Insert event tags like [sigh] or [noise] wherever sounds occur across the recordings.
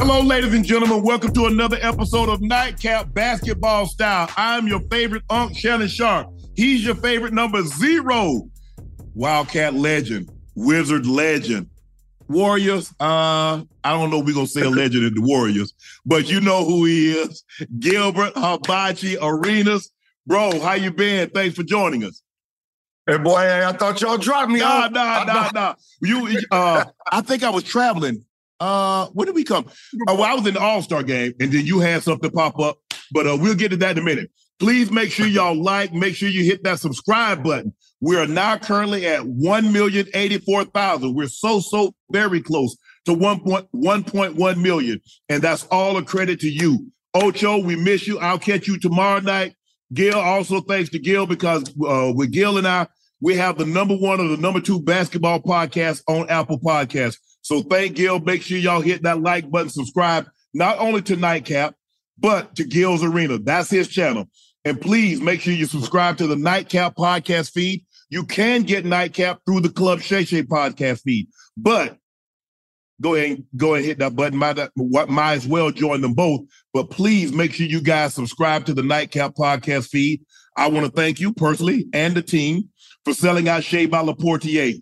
Hello, ladies and gentlemen. Welcome to another episode of Nightcap Basketball Style. I'm your favorite Unc Shannon Sharpe. He's your favorite number zero. Wildcat legend, Wizard legend, Warriors. Uh, I don't know if we're gonna say a legend in the Warriors, but you know who he is. Gilbert Hibachi Arenas. Bro, how you been? Thanks for joining us. Hey boy, I thought y'all dropped me. Nah, nah, nah, nah. You uh I think I was traveling uh, when did we come? Uh, well, I was in the All Star game, and then you had something pop up, but uh, we'll get to that in a minute. Please make sure y'all like, make sure you hit that subscribe button. We are now currently at 1,084,000. We're so, so very close to 1.1 million. And that's all a credit to you. Ocho, we miss you. I'll catch you tomorrow night. Gil, also thanks to Gil because uh, with Gil and I, we have the number one or the number two basketball podcast on Apple Podcasts. So thank Gil. Make sure y'all hit that like button, subscribe, not only to Nightcap, but to Gil's Arena. That's his channel. And please make sure you subscribe to the Nightcap podcast feed. You can get Nightcap through the Club Shay Shay podcast feed, but go ahead and go and hit that button. Might, might as well join them both. But please make sure you guys subscribe to the Nightcap podcast feed. I want to thank you personally and the team for selling out Shea by Laportier.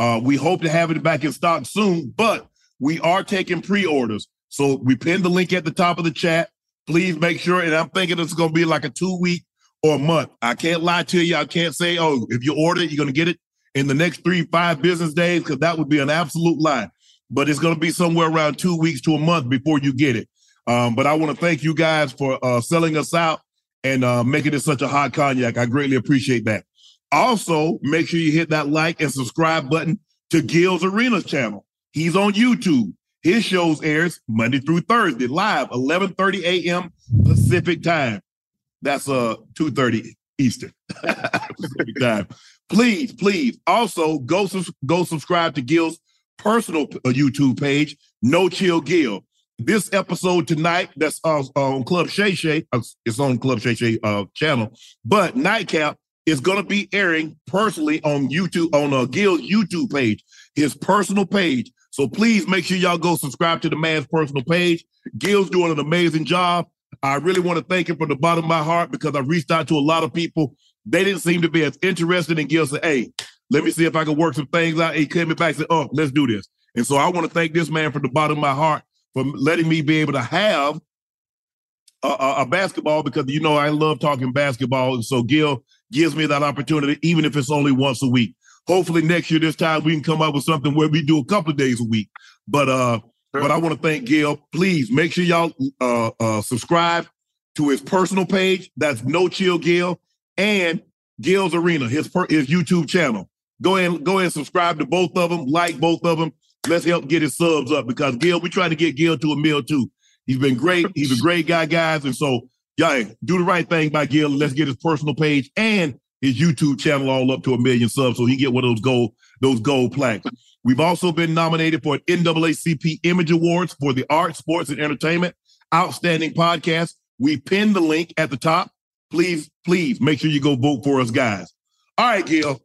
Uh, we hope to have it back in stock soon, but we are taking pre-orders. So we pinned the link at the top of the chat. Please make sure, and I'm thinking it's going to be like a two week or a month. I can't lie to you. I can't say, oh, if you order it, you're going to get it in the next three, five business days, because that would be an absolute lie. But it's going to be somewhere around two weeks to a month before you get it. Um, but I want to thank you guys for uh, selling us out and uh, making it such a hot cognac. I greatly appreciate that. Also, make sure you hit that like and subscribe button to Gil's Arenas channel. He's on YouTube. His shows airs Monday through Thursday live, 11:30 a.m. Pacific time. That's uh 2:30 Eastern [laughs] time. Please, please also go go subscribe to Gil's personal uh, YouTube page, No Chill Gil. This episode tonight, that's uh, on Club Shay Shay. Uh, it's on Club Shay Shay uh, channel, but Nightcap is going to be airing personally on YouTube, on uh, a Gil's YouTube page, his personal page. So please make sure y'all go subscribe to the man's personal page. Gil's doing an amazing job. I really want to thank him from the bottom of my heart because I reached out to a lot of people. They didn't seem to be as interested in Gil. Said, hey, let me see if I can work some things out. He came back and said, oh, let's do this. And so I want to thank this man from the bottom of my heart for letting me be able to have a, a, a basketball because, you know, I love talking basketball. And so, Gil, gives me that opportunity, even if it's only once a week. Hopefully next year, this time we can come up with something where we do a couple of days a week. But uh, but I want to thank Gil. Please make sure y'all uh, uh, subscribe to his personal page. That's No Chill Gil and Gil's Arena, his per, his YouTube channel. Go ahead, go ahead and subscribe to both of them. Like both of them. Let's help get his subs up because Gil, we trying to get Gil to a meal too. He's been great. He's a [laughs] great guy, guys. And so, y'all do the right thing by Gil. Let's get his personal page and his YouTube channel all up to a million subs so he get one of those gold those gold plaques. We've also been nominated for an NAACP Image Awards for the Art, Sports, and Entertainment Outstanding Podcast. We pinned the link at the top. Please, please make sure you go vote for us, guys. All right, Gil.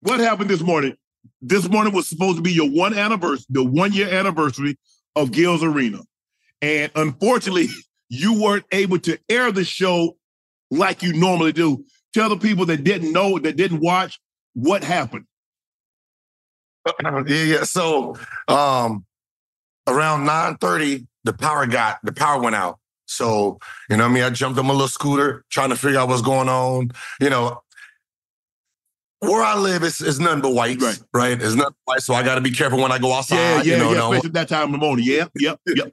What happened this morning? This morning was supposed to be your one anniversary, the one year anniversary of Gil's Arena. And unfortunately, [laughs] you weren't able to air the show like you normally do. Tell the people that didn't know, that didn't watch, what happened. [clears throat] yeah, yeah. So um around 9 30, the power got the power went out. So, you know I mean? I jumped on my little scooter trying to figure out what's going on. You know, where I live is, is nothing but whites, right? right? It's nothing white, so I got to be careful when I go outside. Yeah, yeah, you know, yeah. Especially that time in the morning. Yeah, yep, yep.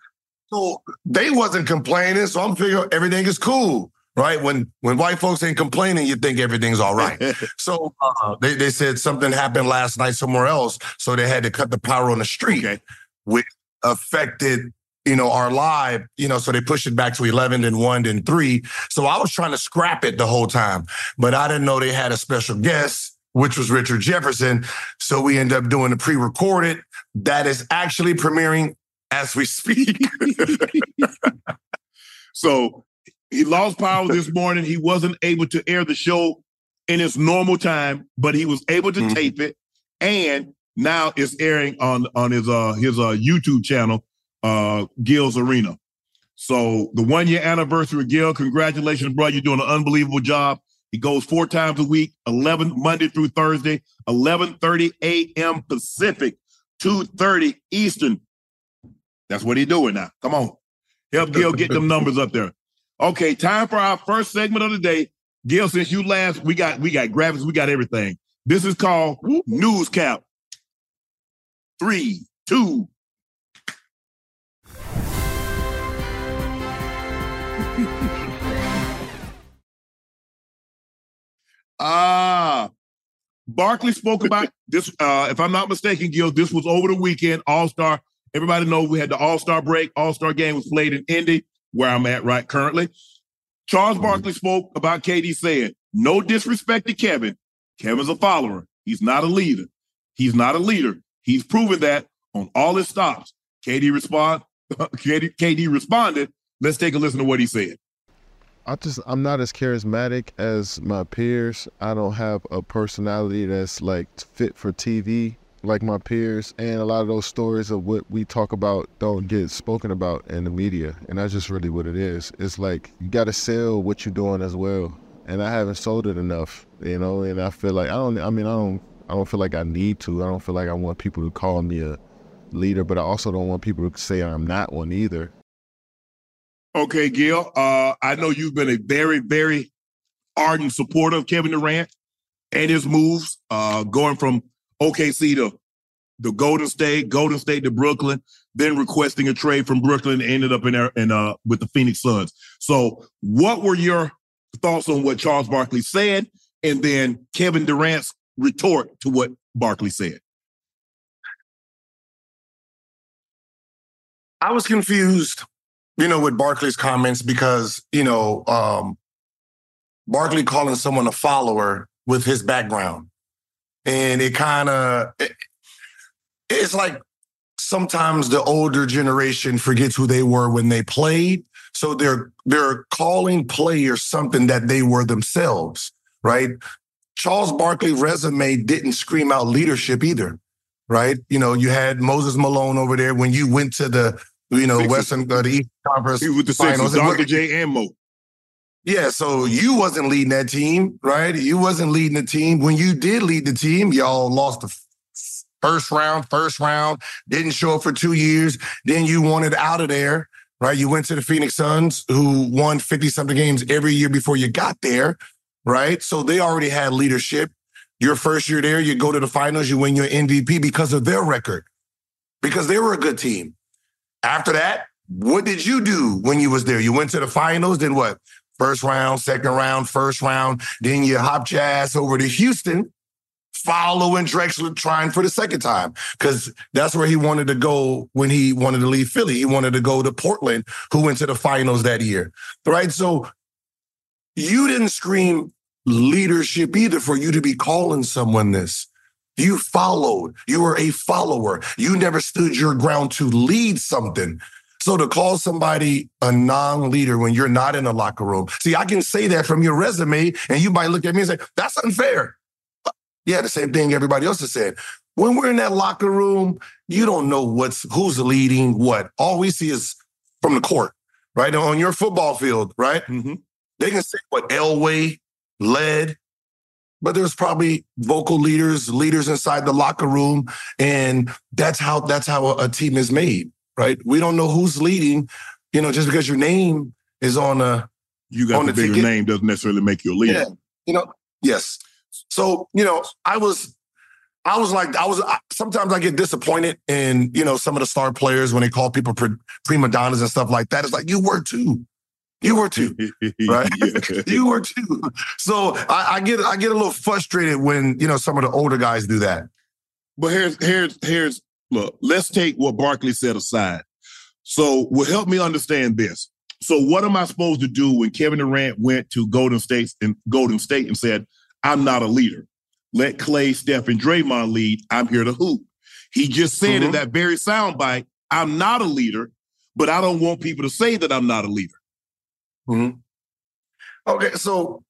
So they wasn't complaining, so I'm figuring everything is cool, right? When when white folks ain't complaining, you think everything's all right. [laughs] so uh, they they said something happened last night somewhere else, so they had to cut the power on the street, okay. which affected you know, our live, you know, so they pushed it back to 11 and 1 and 3. So I was trying to scrap it the whole time, but I didn't know they had a special guest, which was Richard Jefferson. So we end up doing the pre recorded that is actually premiering as we speak. [laughs] so he lost power this morning. He wasn't able to air the show in its normal time, but he was able to mm-hmm. tape it. And now it's airing on on his uh his uh YouTube channel uh, Gil's Arena. So the one year anniversary, Gil, congratulations, bro. You're doing an unbelievable job. He goes four times a week, 11 Monday through Thursday, 11:30 a.m. Pacific, 2:30 Eastern. That's what he's doing now. Come on, help Gil get them numbers up there. Okay, time for our first segment of the day. Gil, since you last, we got we got graphics, we got everything. This is called News Cap. Three, two, [laughs] Ah, Barkley spoke about this. Uh, if I'm not mistaken, Gil, this was over the weekend. All Star. Everybody knows we had the All Star break. All Star game was played in Indy, where I'm at right currently. Charles mm-hmm. Barkley spoke about KD saying, "No disrespect to Kevin. Kevin's a follower. He's not a leader. He's not a leader. He's proven that on all his stops." KD respond. [laughs] KD, KD responded. Let's take a listen to what he said. I just I'm not as charismatic as my peers. I don't have a personality that's like fit for TV like my peers, and a lot of those stories of what we talk about don't get spoken about in the media, and that's just really what it is. It's like you got to sell what you're doing as well, and I haven't sold it enough, you know. And I feel like I don't. I mean, I don't. I don't feel like I need to. I don't feel like I want people to call me a leader, but I also don't want people to say I'm not one either. Okay, Gil. Uh, I know you've been a very, very ardent supporter of Kevin Durant and his moves, uh, going from OKC to the Golden State, Golden State to Brooklyn, then requesting a trade from Brooklyn, ended up in there in uh with the Phoenix Suns. So, what were your thoughts on what Charles Barkley said, and then Kevin Durant's retort to what Barkley said? I was confused you know, with Barkley's comments because, you know, um, Barkley calling someone a follower with his background. And it kind of, it, it's like sometimes the older generation forgets who they were when they played. So they're they're calling players something that they were themselves, right? Charles Barkley resume didn't scream out leadership either, right? You know, you had Moses Malone over there when you went to the you know, Sixers. Western uh, the East Conference. He was the finals. Dr. J and Mo. Yeah, so you wasn't leading that team, right? You wasn't leading the team. When you did lead the team, y'all lost the first round, first round, didn't show up for two years. Then you wanted out of there, right? You went to the Phoenix Suns, who won 50 something games every year before you got there. right? So they already had leadership. Your first year there, you go to the finals, you win your MVP because of their record, because they were a good team. After that, what did you do when you was there? You went to the finals, then what? First round, second round, first round. Then you hopped your ass over to Houston, following Drexler trying for the second time because that's where he wanted to go when he wanted to leave Philly. He wanted to go to Portland, who went to the finals that year, right? So you didn't scream leadership either for you to be calling someone this. You followed. You were a follower. You never stood your ground to lead something. So to call somebody a non-leader when you're not in the locker room, see, I can say that from your resume, and you might look at me and say, that's unfair. Yeah, the same thing everybody else has said. When we're in that locker room, you don't know what's who's leading what. All we see is from the court, right? On your football field, right? Mhm. They can say what Elway led, but there's probably vocal leaders, leaders inside the locker room, and that's how that's how a, a team is made, right? We don't know who's leading, you know, just because your name is on a You got On the the bigger ticket? name doesn't necessarily make you a leader. Yeah, you know, yes. So, you know, I was, I was like, I was, I, sometimes I get disappointed in, you know, some of the star players when they call people pre- prima donnas and stuff like that. It's like, you were too. You were too. [laughs] Right. [laughs] You were too. So I, I get, I get a little frustrated when, you know, some of the older guys do that. But here's here's here's look. Let's take what Barkley said aside. So, will help me understand this. So, what am I supposed to do when Kevin Durant went to Golden State and Golden State and said, "I'm not a leader. Let Clay, Steph, and Draymond lead. I'm here to hoop." He just said in Mhm. that very soundbite, "I'm not a leader, but I don't want people to say that I'm not a leader." Okay, so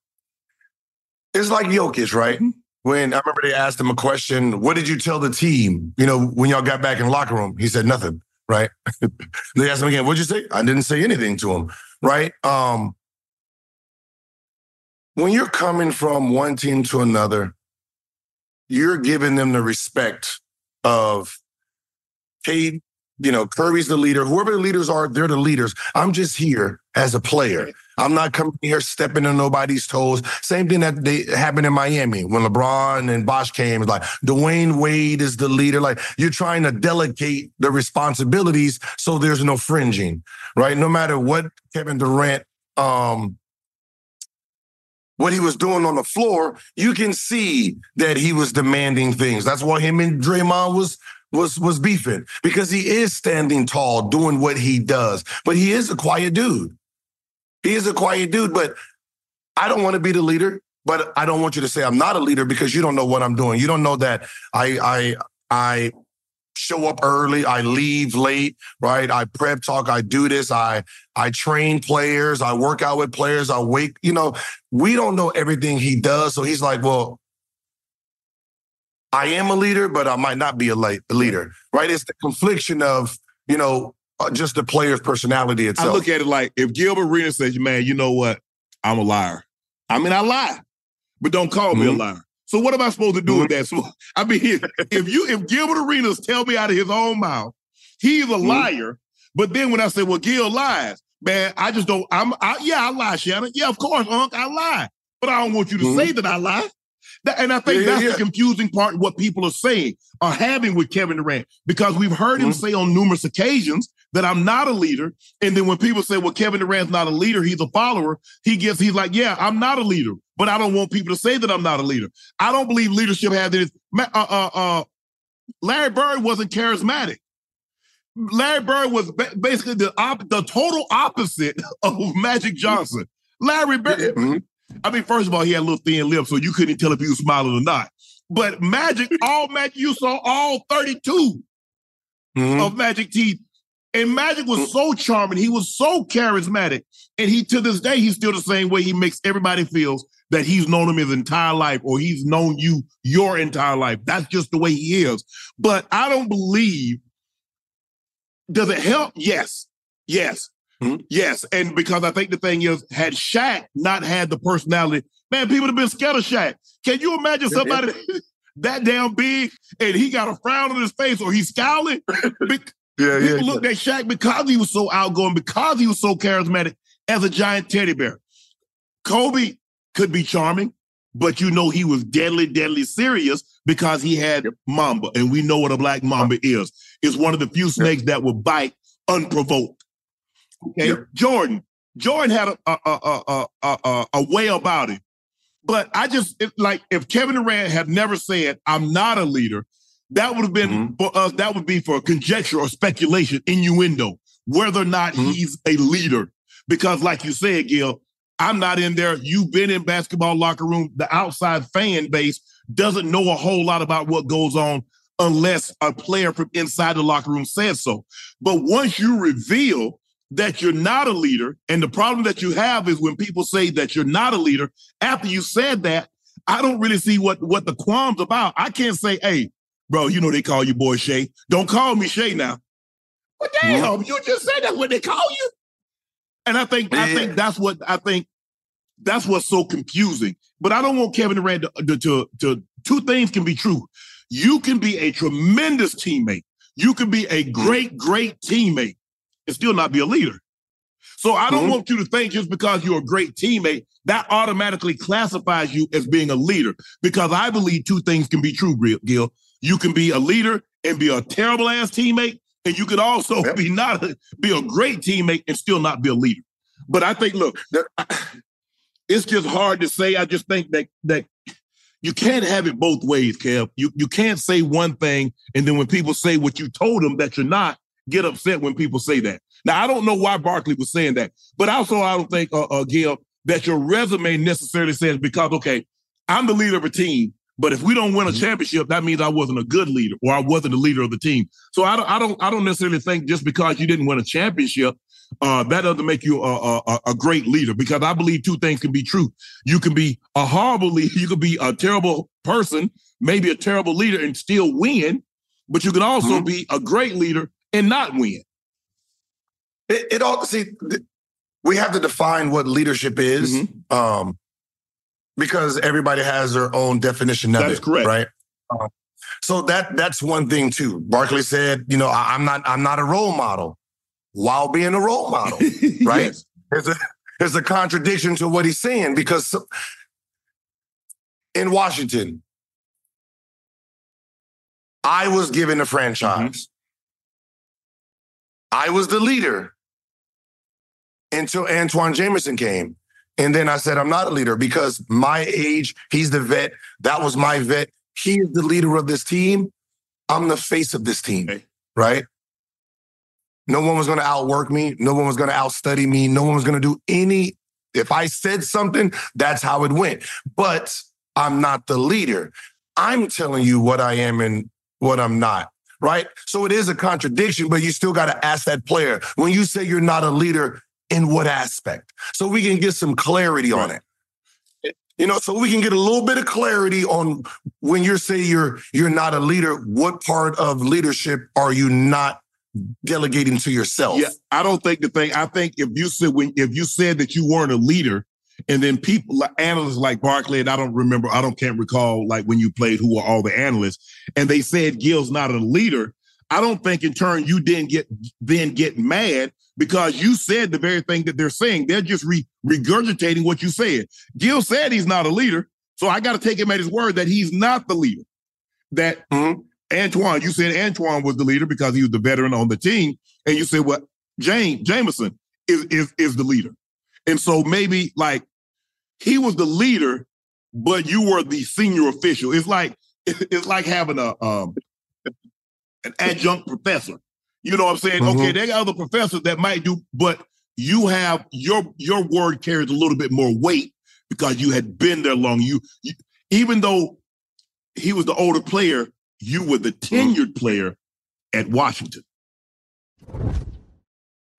it's like Jokic, right? When I remember they asked him a question, what did you tell the team? You know, when y'all got back in the locker room, he said nothing, right? [laughs] they asked him again, what'd you say? I didn't say anything to him, right? Um, when you're coming from one team to another, you're giving them the respect of, hey, you know, Curry's the leader. Whoever the leaders are, they're the leaders. I'm just here as a player. I'm not coming here stepping on nobody's toes. Same thing that they happened in Miami when LeBron and Bosh came. It's like Dwyane Wade is the leader. Like you're trying to delegate the responsibilities so there's no fringing, right? No matter what Kevin Durant, um, what he was doing on the floor, you can see that he was demanding things. That's why him and Draymond was was was beefing because he is standing tall, doing what he does. But he is a quiet dude. He is a quiet dude, but I don't want to be the leader. But I don't want you to say I'm not a leader because you don't know what I'm doing. You don't know that I I I show up early, I leave late, right? I prep talk, I do this, I I train players, I work out with players, I wake, you know, we don't know everything he does. So he's like, well, I am a leader, but I might not be a, leader, right? It's the confliction of, you know, just the player's personality itself. I look at it like if Gilbert Arenas says, "Man, you know what? I'm a liar." I mean, I lie, but don't call me a Mhm. liar. So what am I supposed to do with that? So [laughs] I mean, if, if you if Gilbert Arenas tell me out of his own mouth he's a Mhm. liar, but then when I say, "Well, Gil lies," man, I just don't. I'm I, yeah, I lie, Shannon. Yeah, of course, Unc, I lie, but I don't want you to Mhm. say that I lie. That- and I think Yeah, yeah, that's yeah. the confusing part. What people are saying are having with Kevin Durant because we've heard him Mhm. say on numerous occasions that I'm not a leader. And then when people say, well, Kevin Durant's not a leader, he's a follower, he gets, he's like, yeah, I'm not a leader, but I don't want people to say that I'm not a leader. I don't believe leadership has this. Uh, uh, uh, Larry Bird wasn't charismatic. Larry Bird was ba- basically the op- the total opposite [laughs] of Magic Johnson. Larry Bird, Mhm. I mean, first of all, he had a little thin lips, so you couldn't tell if he was smiling or not. But Magic, [laughs] all Magic, you saw all 32 Mhm. of Magic teeth. And Magic was so charming. He was so charismatic. And he, to this day, he's still the same way. He makes everybody feels that he's known him his entire life or he's known you your entire life. That's just the way he is. But I don't believe, does it help? Yes. Yes. Mhm. Yes. And because I think the thing is, had Shaq not had the personality, man, people would have been scared of Shaq. Can you imagine Yeah, yeah. somebody [laughs] that damn big and he got a frown on his face or he's scowling? [laughs] Yeah, yeah. People looked at Shaq because he was so outgoing, because he was so charismatic as a giant teddy bear. Kobe, could be charming, but you know he was deadly, deadly serious because he had yep. mamba, and we know what a black mamba is. It's one of the few snakes yep. that will bite unprovoked. Okay, yep. Jordan. Jordan had a a, a a, a, a way about it, but I just it, like if Kevin Durant had never said, "I'm not a leader," that would have been mm-hmm. for us. That would be for conjecture or speculation, innuendo, whether or not mm-hmm. he's a leader. Because, like you said, Gil, I'm not in there. You've been in basketball locker room. The outside fan base doesn't know a whole lot about what goes on unless a player from inside the locker room says so. But once you reveal that you're not a leader, and the problem that you have is when people say that you're not a leader, after you said that, I don't really see what what the qualms about. I can't say, hey, bro, you know they call you boy Shea. Don't call me Shea now. But damn, mm-hmm. you just said that's what they call you. And I think I think that's what I think that's what's so confusing. But I don't want Kevin Durant to, to, to, to two things can be true. You can be a tremendous teammate. You can be a great, great teammate and still not be a leader. So I don't mm-hmm. want you to think just because you're a great teammate, that automatically classifies you as being a leader. Because I believe two things can be true, Gil. You can be a leader and be a terrible ass teammate, and you could also yep. be not a, be a great teammate and still not be a leader. But I think, look, [clears throat] it's just hard to say. I just think that that you can't have it both ways, Kev. You you can't say one thing and then when people say what you told them that you're not, get upset when people say that. Now I don't know why Barkley was saying that, but also I don't think, uh, uh Gil, that your resume necessarily says because okay, I'm the leader of a team, but if we don't win a mm-hmm. championship, that means I wasn't a good leader or I wasn't the leader of the team. So I don't, I don't, I don't necessarily think just because you didn't win a championship, uh, that doesn't make you a, a, a, great leader. Because I believe two things can be true. You can be a horrible [laughs] leader, you can be a terrible person, maybe a terrible leader, and still win. But you can also mm-hmm. be a great leader and not win. It, it all see. We have to define what leadership is. Mm-hmm. Um, because everybody has their own definition of That's it. correct. Right. Uh, so that that's one thing too. Barkley said, you know, I, am not I'm not a role model while being a role model, [laughs] right? yes. There's a there's a contradiction to what he's saying because in Washington, I was given a franchise. I was the leader until Antawn Jamison came. And then I said, I'm not a leader because my age, he's the vet. That was my vet. He is the leader of this team. I'm the face of this team, okay. right? No one was going to outwork me. No one was going to outstudy me. No one was going to do any. If I said something, that's how it went. But I'm not the leader. I'm telling you what I am and what I'm not, right? So it is a contradiction, but you still got to ask that player. When you say you're not a leader, in what aspect? So we can get some clarity right. on it. You know, so we can get a little bit of clarity on when you're saying you're you're not a leader, what part of leadership are you not delegating to yourself? Yeah, I don't think the thing. I think if you said when if you said that you weren't a leader, and then people analysts like Barkley, and I don't remember, I don't can't recall like when you played who were all the analysts, and they said Gil's not a leader. I don't think in turn you didn't get then get mad because you said the very thing that they're saying. They're just re- regurgitating what you said. Gil said he's not a leader, so I got to take him at his word that he's not the leader. That mm-hmm. Antawn, you said Antawn was the leader because he was the veteran on the team, and you said well, James Jamison is is is the leader, and so maybe like he was the leader, but you were the senior official. It's like it's like having a um, an adjunct professor you know what I'm saying? Mm-hmm. Okay, they got other professors that might do, but you have your your word carries a little bit more weight because you had been there long. You, you even though he was the older player, you were the mm-hmm. tenured player at Washington.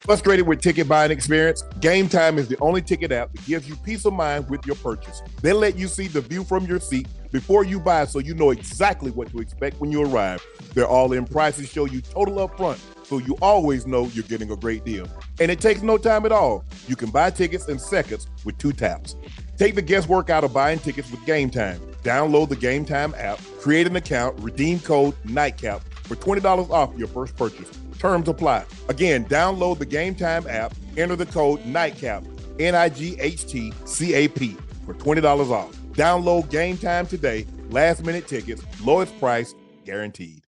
Frustrated with ticket buying experience? Game Time is the only ticket app that gives you peace of mind with your purchase. They let you see the view from your seat before you buy so you know exactly what to expect when you arrive. Their all-in prices show you total upfront so you always know you're getting a great deal. And it takes no time at all. You can buy tickets in seconds with two taps. Take the guesswork out of buying tickets with Game Time. Download the Game Time app, create an account, redeem code NIGHTCAP for $20 off your first purchase. Terms apply. Again, download the Game Time app, enter the code NIGHTCAP, N I G H T C A P. for $20 off. Download Game Time today. Last minute tickets, lowest price guaranteed.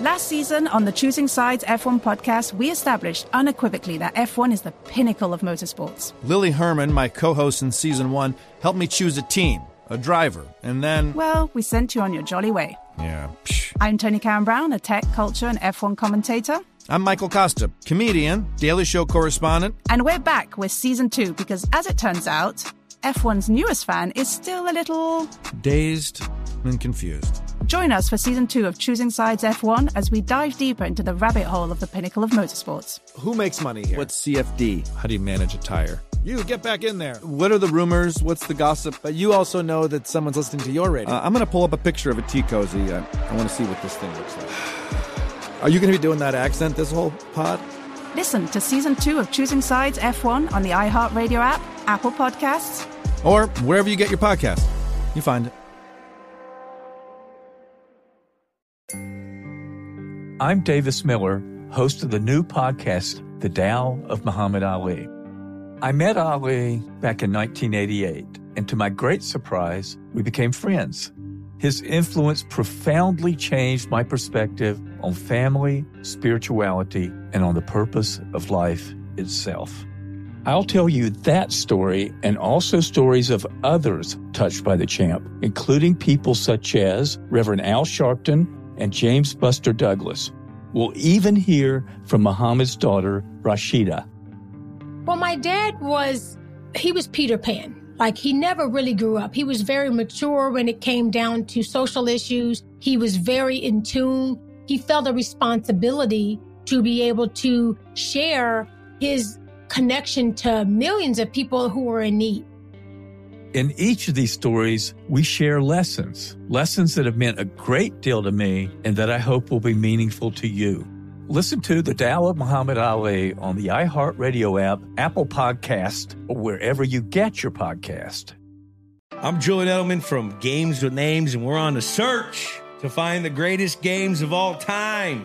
Last season on the Choosing Sides F1 podcast, we established unequivocally that F1 is the pinnacle of motorsports. Lily Herman, my co host in season one, helped me choose a team, a driver, and then. Well, we sent you on your jolly way. Yeah. Psh. I'm Tony Karen Brown, a tech, culture, and F1 commentator. I'm Michael Kosta, comedian, Daily Show correspondent. And we're back with season two because, as it turns out, F1's newest fan is still a little dazed and confused. Join us for season two of Choosing Sides F1 as we dive deeper into the rabbit hole of the pinnacle of motorsports. Who makes money here? What's CFD? How do you manage a tire? You get back in there. What are the rumors? What's the gossip? But you also know that someone's listening to your radio. Uh, I'm going to pull up a picture of a tea cozy. Uh, I want to see what this thing looks like. [sighs] Are you going to be doing that accent this whole pod? Listen to season two of Choosing Sides F1 on the iHeartRadio app, Apple Podcasts, or wherever you get your podcast. You find it. I'm Davis Miller, host of the new podcast, The Tao of Muhammad Ali. I met Ali back in 1988, and to my great surprise, we became friends. His influence profoundly changed my perspective on family, spirituality, and on the purpose of life itself. I'll tell you that story and also stories of others touched by the champ, including people such as Reverend Al Sharpton and James Buster Douglas. We'll even hear from Muhammad's daughter, Rasheda. Well, my dad was, he was Peter Pan. Like he never really grew up. He was very mature when it came down to social issues. He was very in tune. He felt a responsibility to be able to share his connection to millions of people who were in need. In each of these stories, we share lessons, lessons that have meant a great deal to me and that I hope will be meaningful to you. Listen to The Tao of Muhammad Ali on the iHeartRadio app, Apple Podcast, or wherever you get your podcast. I'm Julian Edelman from Games with Names, and we're on a search to find the greatest games of all time.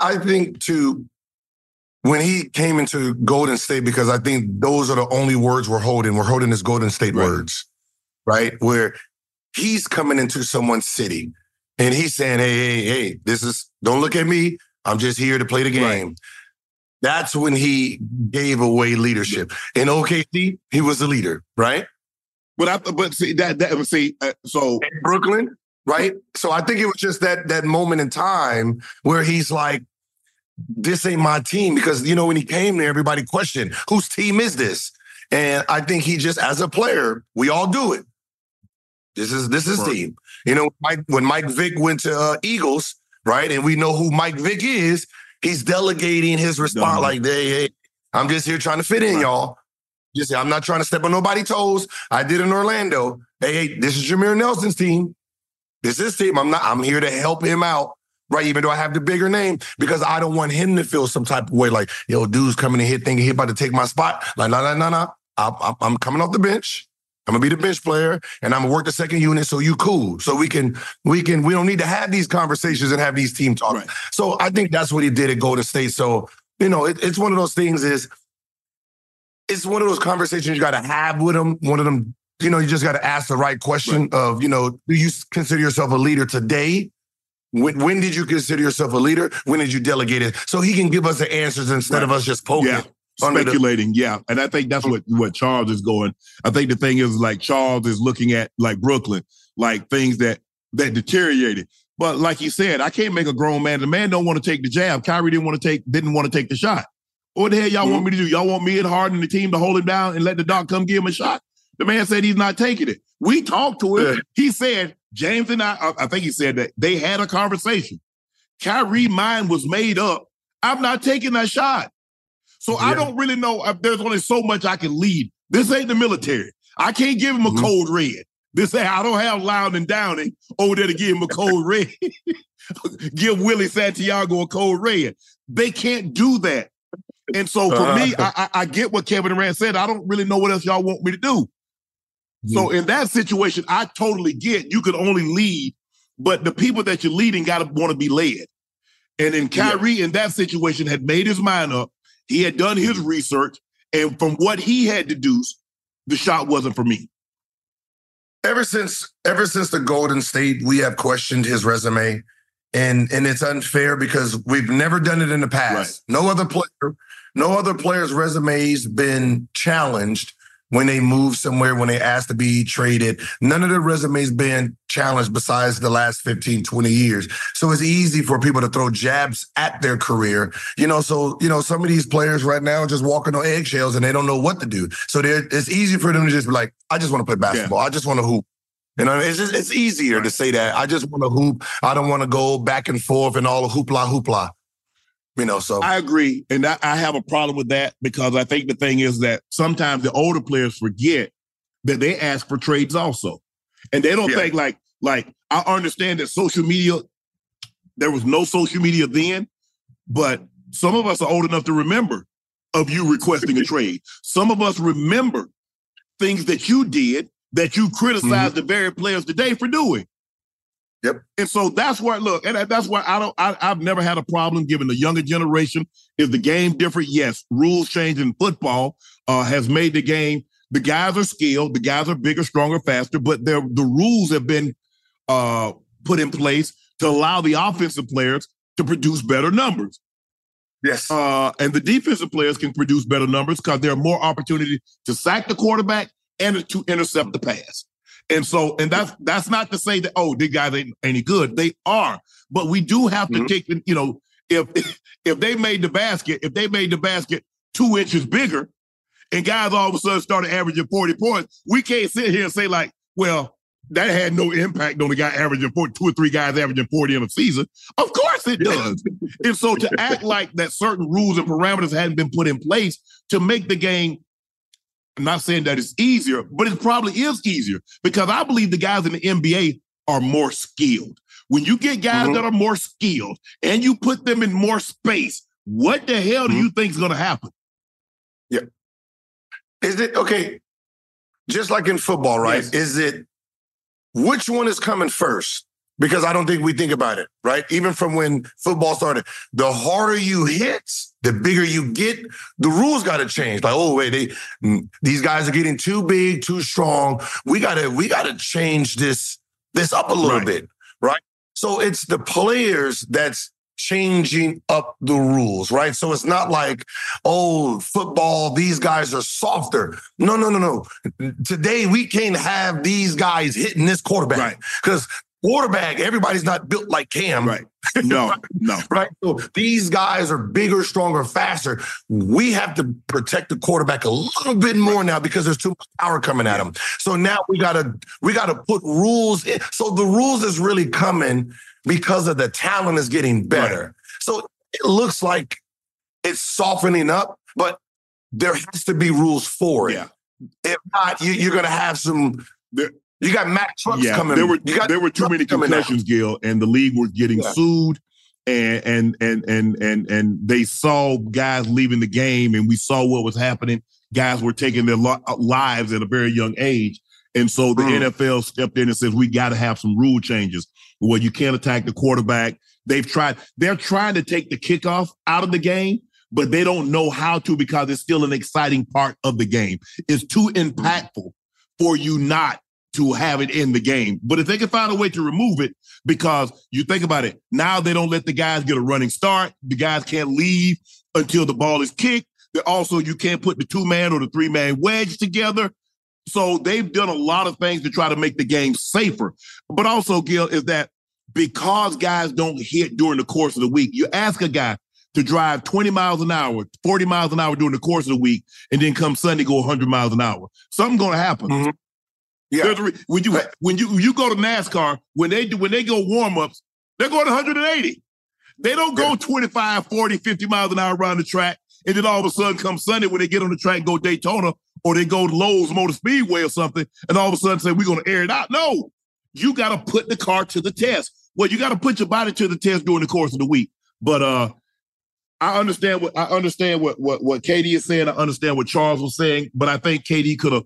I think too, when he came into Golden State, because I think those are the only words we're holding. We're holding his Golden State Right. words, right? Where he's coming into someone's city and he's saying, hey, hey, hey, this is, don't look at me. I'm just here to play the game. That's when he gave away leadership. In OKC, he was the leader, right? But I but see that that see uh, so In Brooklyn, right? So I think it was just that that moment in time where he's like, this ain't my team. Because you know, when he came there, everybody questioned, whose team is this? And I think he just as a player, we all do it. This is this is Right. team. You know, Mike when Mike Vick went to uh, Eagles, right? And we know who Mike Vick is, he's delegating his response like, hey, hey, I'm just here trying to fit in, Right. y'all. Just I'm not trying to step on nobody's toes. I did in Orlando. Hey, hey, this is Jameer Nelson's team. This is his team. I'm not, I'm here to help him out. Right, even though I have the bigger name, because I don't want him to feel some type of way like, yo, dude's coming in here thinking he about to take my spot. Like, no, no, no, no. I'm, I'm- I'm coming off the bench. I'm gonna be the bench player, and I'm gonna work the second unit. So you cool. So we can, we can, we don't need to have these conversations and have these team talks. Right. So I think that's what he did at Golden State. So you know, it, it's one of those things. Is it's one of those conversations you got to have with him. One of them, you know, you just got to ask the right question of, you know, do you consider yourself a leader today? When, when did you consider yourself a leader? When did you delegate it? So he can give us the answers instead of us just poking. yeah. speculating. Yeah, and I think that's what what Charles is going. I think the thing is like Charles is looking at like Brooklyn, like things that that deteriorated. But like he said, I can't make a grown man. The man don't want to take the jab. Kyrie didn't want to take didn't want to take the shot. What the hell y'all mm-hmm. want me to do? Y'all want me and Harden the team to hold him down and let the doc come give him a shot? The man said he's not taking it. We talked to him. Yeah. He said James and I. I think he said that they had a conversation. Kyrie mind was made up. I'm not taking that shot. So yeah. I don't really know. There's only so much I can lead. This ain't the military. I can't give him a mm-hmm. code red. This ain't, I don't have Dawson and Downey over there to give him a cold red. [laughs] give Willie Santiago a cold red. They can't do that. And so for uh, me, I, I, get what Kevin Durant said. I don't really know what else y'all want me to do. Mm-hmm. So in that situation, I totally get you could only lead, but the people that you're leading got to want to be led. And then Kyrie yeah. in that situation had made his mind up. He had done his research, and from what he had deduced, the shot wasn't for me. Ever since ever since the Golden State, we have questioned his resume. And and it's unfair because we've never done it in the past. Right. No other player, no other player's resume's been challenged when they move somewhere, when they ask to be traded. None of their resumes been challenged besides the last 15, 20 years. So it's easy for people to throw jabs at their career. You know, so, you know, some of these players right now are just walking on eggshells and they don't know what to do. So it's easy for them to just be like, I just want to play basketball. Yeah. I just want to hoop. You know, it's just, it's easier to say that. I just want to hoop. I don't want to go back and forth and all the hoopla hoopla. You know, so I agree, and I, I have a problem with that because I think the thing is that sometimes the older players forget that they ask for trades also, and they don't yeah. think like like I understand that social media. There was no social media then, but some of us are old enough to remember of you requesting a [laughs] trade. Some of us remember things that you did that you criticized mm-hmm. the very players today for doing. Yep. And so that's where look, and that's why I don't. I, have never had a problem given the younger generation. Is the game different? Yes. Rules change in football uh, has made the game. The guys are skilled. The guys are bigger, stronger, faster. But the rules have been uh, put in place to allow the offensive players to produce better numbers. Yes. Uh, and the defensive players can produce better numbers because there are more opportunity to sack the quarterback and to intercept the pass. And so, and that's that's not to say that oh, these guys ain't any good. They are, but we do have to mm-hmm. take you know if [laughs] if they made the basket, if they made the basket two inches bigger, and guys all of a sudden started averaging forty points, we can't sit here and say like, well, that had no impact on the guy averaging 40, two or three guys averaging 40 in a season. Of course it does. and so to act like that certain rules and parameters hadn't been put in place to make the game I'm not saying that it's easier, but it probably is easier because I believe the guys in the NBA are more skilled. When you get guys mm-hmm. that are more skilled and you put them in more space, what the hell mm-hmm. do you think is going to happen? Yeah. Is it okay? Just like in football, right? Yes. Is it which one is coming first? Because I don't think we think about it, right? Even from when football started, the harder you hit, the bigger you get. The rules got to change. Like, oh wait, they these guys are getting too big, too strong. We gotta we gotta change this this up a little right. bit, right? So it's the players that's changing up the rules, right? So it's not like, oh, football, these guys are softer. No, no, no, no. Today we can't have these guys hitting this quarterback because quarterback, everybody's not built like Cam. Right. No, [laughs] no. right. So these guys are bigger, stronger, faster. We have to protect the quarterback a little bit more now because there's too much power coming at him. So now we gotta we gotta put rules in. So the rules is really coming because of the talent is getting better. Right. So it looks like it's softening up, but there has to be rules for it. Yeah. If not, you, are gonna have some there, you got Mack trucks yeah, coming. There were there were too many concussions, Gil, and the league was getting yeah. sued. And, and and and and and they saw guys leaving the game, and we saw what was happening. Guys were taking their lo- uh, lives at a very young age, and so the mm. NFL stepped in and says we got to have some rule changes. Where you can't attack the quarterback. They've tried. They're trying to take the kickoff out of the game, but they don't know how to because it's still an exciting part of the game. It's too impactful for you not to have it in the game. But if they can find a way to remove it, because you think about it, now they don't let the guys get a running start. The guys can't leave until the ball is kicked. That also you can't put the two man or the three man wedge together. So they've done a lot of things to try to make the game safer. But also, Gil, is that because guys don't hit during the course of the week, you ask a guy to drive 20 miles an hour, 40 miles an hour during the course of the week, and then come Sunday go 100 miles an hour. Something's going to happen. Mm-hmm. Yeah. Re- when you when you you go to NASCAR, when they do when they go warm ups, they're going 180. They don't go 25, 40, 50 miles an hour around the track. And then all of a sudden, come Sunday, when they get on the track and go Daytona, or they go to Lowe's Motor Speedway or something, and all of a sudden say, we're going to air it out. No, you got to put the car to the test. Well, you got to put your body to the test during the course of the week. But uh I understand what I understand what what what KD is saying. I understand what Charles was saying, but I think KD could have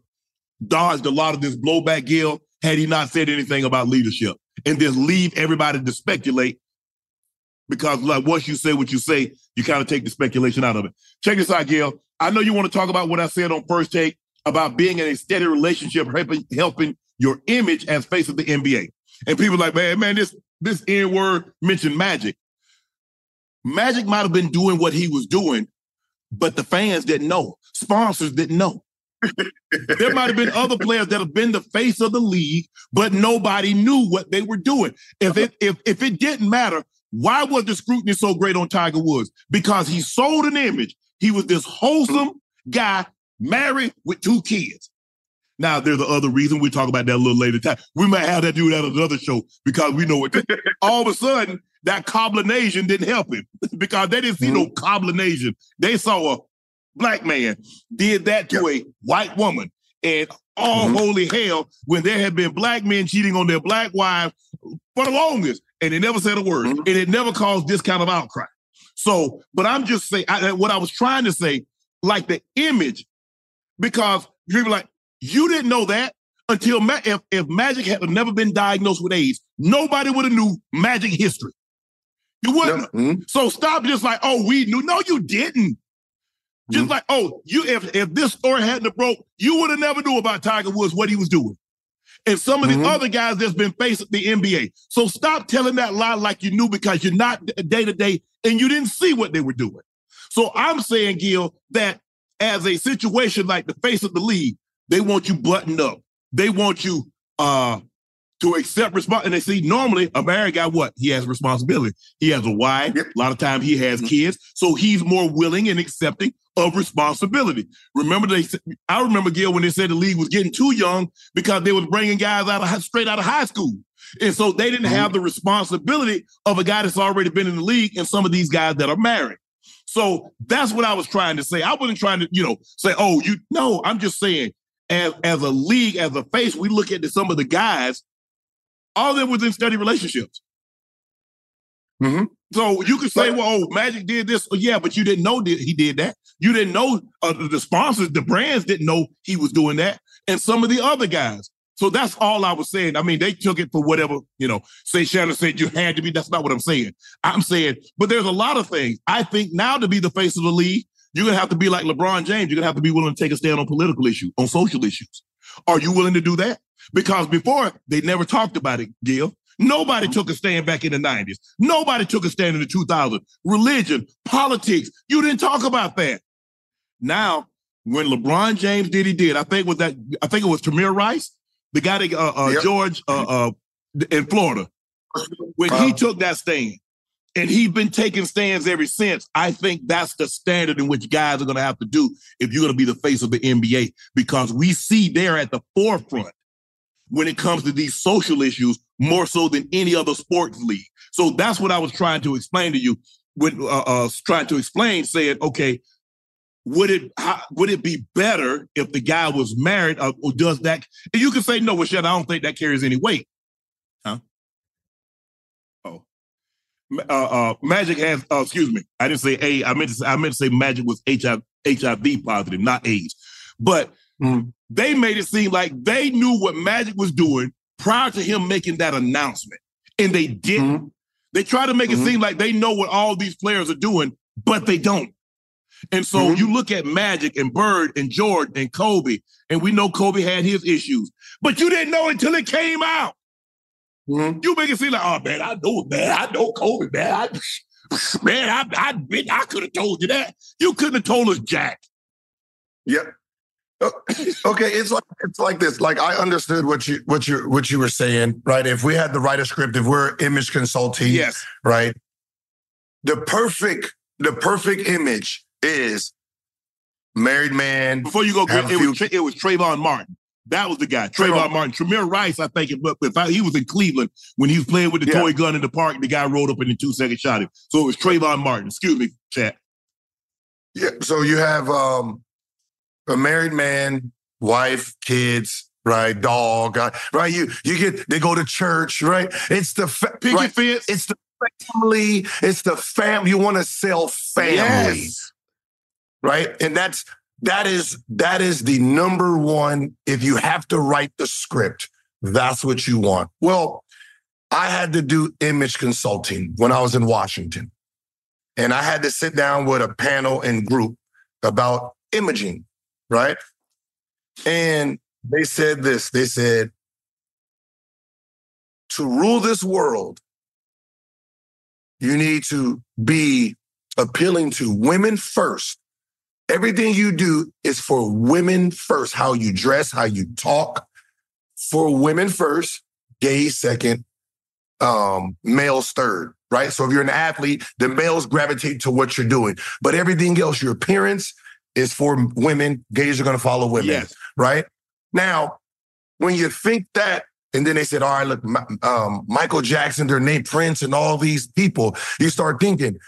dodged a lot of this blowback, Gil, had he not said anything about leadership and just leave everybody to speculate. Because like once you say what you say, you kind of take the speculation out of it. Check this out, Gil. I know you want to talk about what I said on first take about being in a steady relationship, helping helping your image as face of the NBA. And people like, man, man, this this N word mentioned Magic. Magic might have been doing what he was doing, but the fans didn't know. Sponsors didn't know. There might have been other players that have been the face of the league, but nobody knew what they were doing. If it if if it didn't matter, why was the scrutiny so great on Tiger Woods? Because he sold an image. He was this wholesome guy, married with two kids. Now, there's the other reason we talk about that a little later time. We might have that dude at another show because we know it. [laughs] All of a sudden, that combination didn't help him [laughs] because they didn't see no mm-hmm. combination. They saw a black man did that to a white woman. And all mm-hmm. holy hell, when there had been black men cheating on their black wives for the longest, and they never said a word, mm-hmm. and it never caused this kind of outcry. So, but I'm just saying I, what I was trying to say, like the image, because you're like, you didn't know that until Ma- if, if Magic had never been diagnosed with AIDS, nobody would have knew Magic history. You wouldn't. Mm-hmm. So stop just like, oh, we knew. No, you didn't. Just mm-hmm. like, oh, you if if this story hadn't broke, you would have never knew about Tiger Woods what he was doing. And some of the mm-hmm. other guys that's been facing the NBA. So stop telling that lie like you knew because you're not day to day and you didn't see what they were doing. So I'm saying, Gil, that as a situation like the face of the league, they want you buttoned up. They want you uh to accept response. And they see normally a married guy, what? He has responsibility. He has a wife. A lot of times he has mm-hmm. kids. So he's more willing and accepting of responsibility. Remember, they I remember Gil when they said the league was getting too young because they was bringing guys out of straight out of high school. And so they didn't have the responsibility of a guy that's already been in the league and some of these guys that are married. So that's what I was trying to say. I wasn't trying to, you know, say, oh, you no, I'm just saying, as, as a league, as a face, we look at some of the guys, all of them was in steady relationships. Mm-hmm. So you could say, well, oh, Magic did this. Oh, yeah, but you didn't know that he did that. You didn't know uh, the sponsors, the brands didn't know he was doing that. And some of the other guys. So that's all I was saying. I mean, they took it for whatever, you know, say Shannon said you had to be. That's not what I'm saying. I'm saying, but there's a lot of things. I think now to be the face of the league, you're gonna have to be like LeBron James. You're gonna have to be willing to take a stand on political issues, on social issues. Are you willing to do that? Because before they never talked about it, Gil. Nobody took a stand back in the 90s. Nobody took a stand in the 2000s. Religion, politics, you didn't talk about that. Now, when LeBron James did, he did. I think was that. I think it was Tamir Rice, the guy that uh, uh, Yep. George uh, uh, in Florida. When he took that stand, and he's been taking stands ever since. I think that's the standard in which guys are going to have to do if you're going to be the face of the NBA, because we see they're at the forefront when it comes to these social issues more so than any other sports league. So that's what I was trying to explain to you. When uh, uh, trying to explain, saying, okay, would it how, would it be better if the guy was married or, or does that? And you can say no, well, shit, I don't think that carries any weight, huh? Oh, uh, uh, Magic has. Uh, excuse me, I didn't say A. I meant to say, I meant to say Magic was HIV HIV positive, not AIDS. But Mm-hmm. they made it seem like they knew what Magic was doing prior to him making that announcement, and they didn't. Mm-hmm. They try to make it mm-hmm. seem like they know what all these players are doing, but they don't. And so you look at Magic and Bird and Jordan and Kobe, and we know Kobe had his issues, but you didn't know until it came out. You make it seem like, oh man, I know, man, I know Kobe, man. I, [laughs] Man, I I I could have told you that. You couldn't have told us Jack. Yep. [coughs] Okay, it's like it's like this. Like I understood what you what you what you were saying, right? If we had to write a script, if we're image consulting, Yes. right? The perfect the perfect image is married man. Before you go, it few- was it was Trayvon Martin. That was the guy, Trayvon. Martin. Tamir Rice, I think, but if I, he was in Cleveland when he was playing with the Yeah. toy gun in the park, the guy rolled up in the two second shot him. So it was Trayvon Martin. Excuse me, chat. Yeah. So you have um a married man, wife, kids, right, dog, uh, right? You you get they go to church, right? It's the fa- Picket right? fence. It's the family. It's the family. You want to sell family, Yes. right? And that's that is that is the number one. If you have to write the script, that's what you want. Well, I had to do image consulting when I was in Washington. And I had to sit down with a panel and group about imaging, right? And they said this they said, to rule this world, you need to be appealing to women first. Everything you do is for women first. How you dress, how you talk, for women first, gays second, um, males third, right? So if you're an athlete, the males gravitate to what you're doing. But everything else, your appearance is for women, gays are gonna follow women, Yes. right? Now, when you think that, and then they said, all right, look, um, Michael Jackson, their name Prince, and all these people, you start thinking,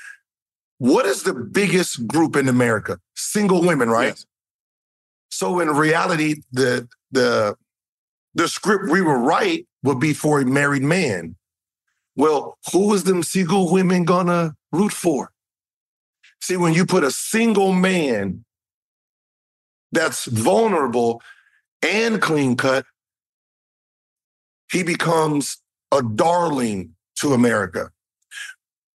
what is the biggest group in America? Single women, right? Yes. So in reality, the the the script we will write would be for a married man. Well, who is them single women gonna root for? See, when you put a single man that's vulnerable and clean cut, he becomes a darling to America.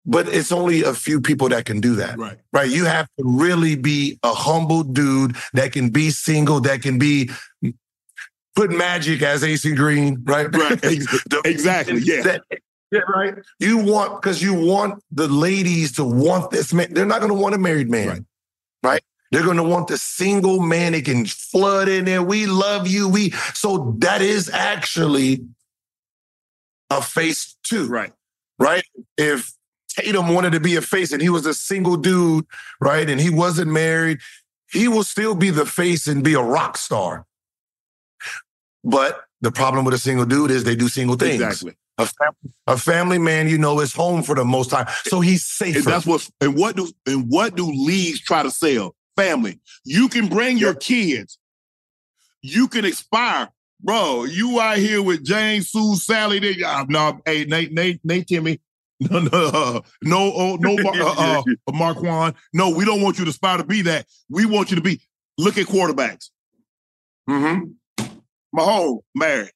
But it's only a few people that can do that. Right. Right. You have to really be a humble dude that can be single, that can be put magic as AC Green, right? Right. [laughs] The- Exactly. Yeah. that- yeah, right. You want because you want the ladies to want this man. They're not going to want a married man, Right. right? They're going to want the single man that can flood in there. We love you. We so that is actually a face too, Right. right? If Tatum wanted to be a face and he was a single dude, right, and he wasn't married, he will still be the face and be a rock star. But the problem with a single dude is they do single things. Exactly. A, fam- a family man, you know, is home for the most time, so he's safer. And that's what and what do and what do leagues try to sell? Family. You can bring your kids. You can expire. Bro, you out here with James, Sue, Sally. They, uh, no, hey, Nate, Nate, Nate, Timmy. [laughs] No, no, uh, no, oh, no, Mar- [laughs] uh, uh, Marquand. No, we don't want you to aspire to be that. We want you to be. Look at quarterbacks. Mm-hmm. Mahomes married.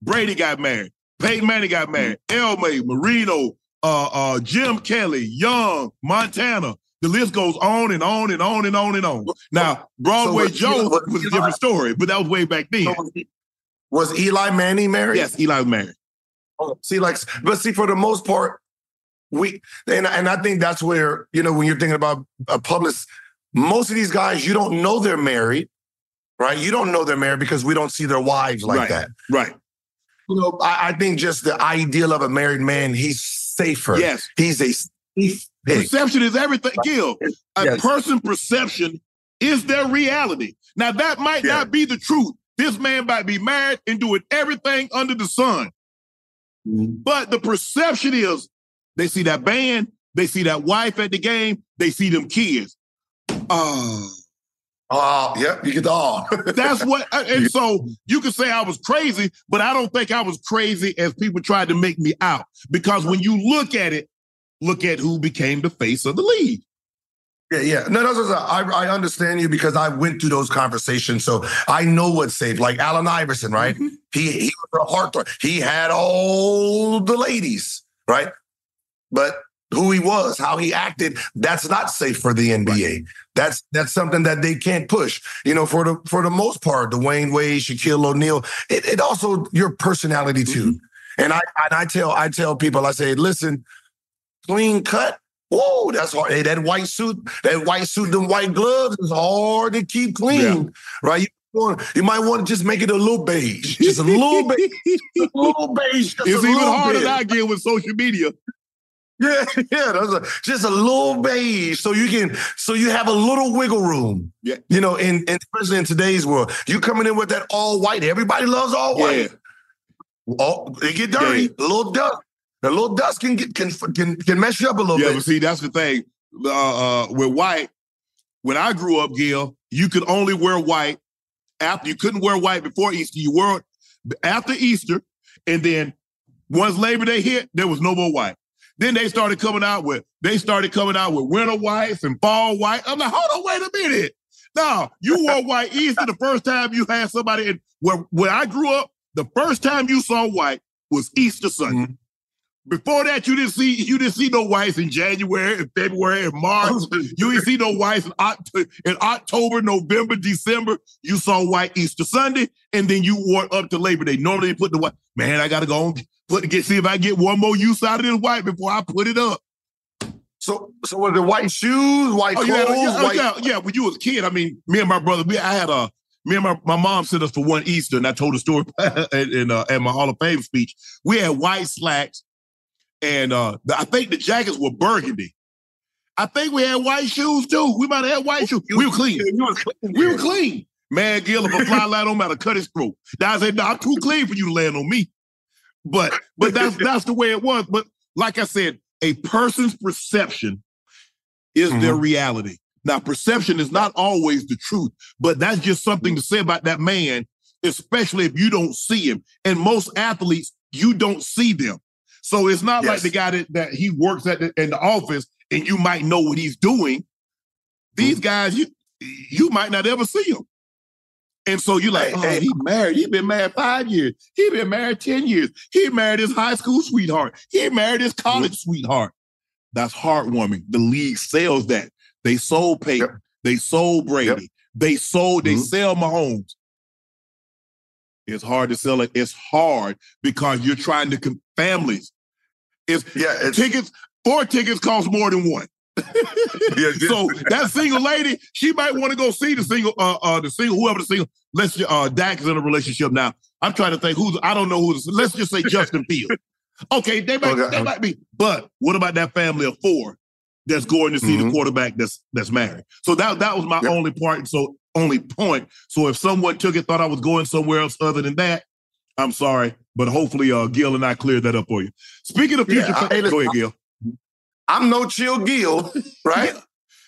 Brady got married. Peyton Manning got married. Elway, Marino, uh, uh, Jim Kelly, Young, Montana. The list goes on and on and on and on and on. Now, Broadway was Joe Eli- was a different story, but that was way back then. So was, was Eli Manning married? yes, Eli was married. Oh, see, like, but see, for the most part, we and and I think that's where you know when you're thinking about a public, most of these guys you don't know they're married, right? You don't know they're married because we don't see their wives like right, that. right. You know, I, I think just the ideal of a married man, he's safer. Yes. he's a safe. Perception is everything, Gil. A [laughs] Yes. person perception is their reality. Now, that might Yeah. not be the truth. This man might be married and doing everything under the sun. Mm-hmm. But the perception is they see that band, they see that wife at the game, they see them kids. Oh, Oh, yeah, you get the all. Ah. [laughs] that's what. uh, And so you can say I was crazy, but I don't think I was crazy as people tried to make me out. Because when you look at it, look at who became the face of the league. Yeah, yeah. No, no, no, no. I, I understand you because I went through those conversations. So I know what's safe. Like Allen Iverson, right? Mm-hmm. He he was a heartthrob. He had all the ladies, right? But who he was, how he acted, that's not safe for the NBA. That's that's something that they can't push. You know, for the for the most part, Dwyane Wade, Shaquille O'Neal, it, it also your personality too. Mm-hmm. And I and I tell I tell people, I say, listen, clean cut Whoa, that's hard. Hey, that white suit, that white suit, them white gloves is hard to keep clean, right? You, might want to just make it a little beige, just a little beige, a [laughs] little beige. It's even harder bit. now again with social media. Yeah, [laughs] yeah, a, just a little beige, so you can, so you have a little wiggle room. Yeah, you know, and, and especially in today's world, you coming in with that all white. Everybody loves all white. Oh, they get dirty. A little dust, a little dust can get can can can mess you up a little Yeah, bit. but see, that's the thing. Uh, uh, with white, when I grew up, Gil, you could only wear white after. You couldn't wear white before Easter. You wore it after Easter, and then once Labor Day hit, there was no more white. Then they started coming out with they started coming out with winter whites and fall white. I'm like, hold on, wait a minute. No, you wore white Easter the first time you had somebody in where when I grew up, the first time you saw white was Easter Sunday. Mm-hmm. Before that, you didn't see you didn't see no whites in January, and February, and March. you didn't see no whites in, Oct- in October, November, December. You saw white Easter Sunday, and then you wore up to Labor Day. Normally, put the white. Man, I gotta go and put get see if I get one more use out of this white before I put it up. So, so was the white shoes, white Oh, clothes, yeah, oh, white? yeah, yeah. When you was a kid, I mean, me and my brother, we I had a me and my, my mom sent us for one Easter, and I told the story [laughs] in, in uh, at my Hall of Fame speech. We had white slacks, and uh, the- I think the jackets were burgundy. I think we had white shoes too. We might have had white shoes. We were clean. We were clean. Man, Gil, if a fly [laughs] light on matter, cut his throat. Now I said, no, I'm too clean for you to land on me. But but that's [laughs] that's the way it was. But like I said, a person's perception is their reality. Now, perception is not always the truth, but that's just something to say about that man, especially if you don't see him. And most athletes, you don't see them. So it's not like the guy that, that he works at the, in the office and you might know what he's doing. These guys, you you might not ever see him. And so you're like, Hey, oh, hey. he married. He been married five years. He been married 10 years. He married his high school sweetheart. He married his college sweetheart. That's heartwarming. The league sells that. They sold Peyton. They sold Brady. They sold, they Mhm. sell Mahomes. It's hard to sell it. It's hard because you're trying to con- families. It's yeah, tickets, four tickets cost more than one. [laughs] yeah, so that single lady, she might want to go see the single, uh, uh, the single, whoever the single. Let's uh, Dak is in a relationship now. I'm trying to think who's. I don't know who's. Let's just say Justin Fields. Okay, they might, Okay. they might be. But what about that family of four that's going to see the quarterback that's that's married? So that that was my only part. So only point. So if someone took it, thought I was going somewhere else other than that, I'm sorry. But hopefully, uh, Gil and I cleared that up for you. Speaking of future, Yeah, hey, go ahead, Gil. I'm no chill Gil, [laughs] right?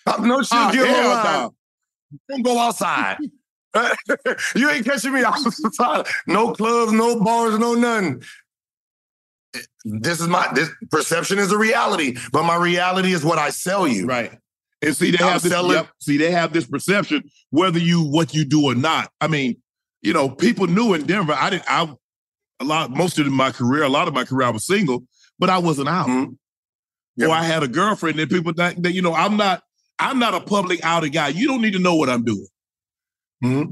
I'm no chill Ah, Gil hell online. no. Don't go outside. [laughs] you ain't catching me [laughs] outside. No clubs, no bars, no nothing. This is my this perception is a reality, but my reality is what I sell you. Right. And see, they I'm have this. selling- yep, see, they have this perception whether you what you do or not. I mean, you know, people knew in Denver. I didn't. I a lot. Most of my career, a lot of my career, I was single, but I wasn't out. Mm-hmm. Or I had a girlfriend. And people think that you know, I'm not. I'm not a public outed guy. You don't need to know what I'm doing. Mm-hmm.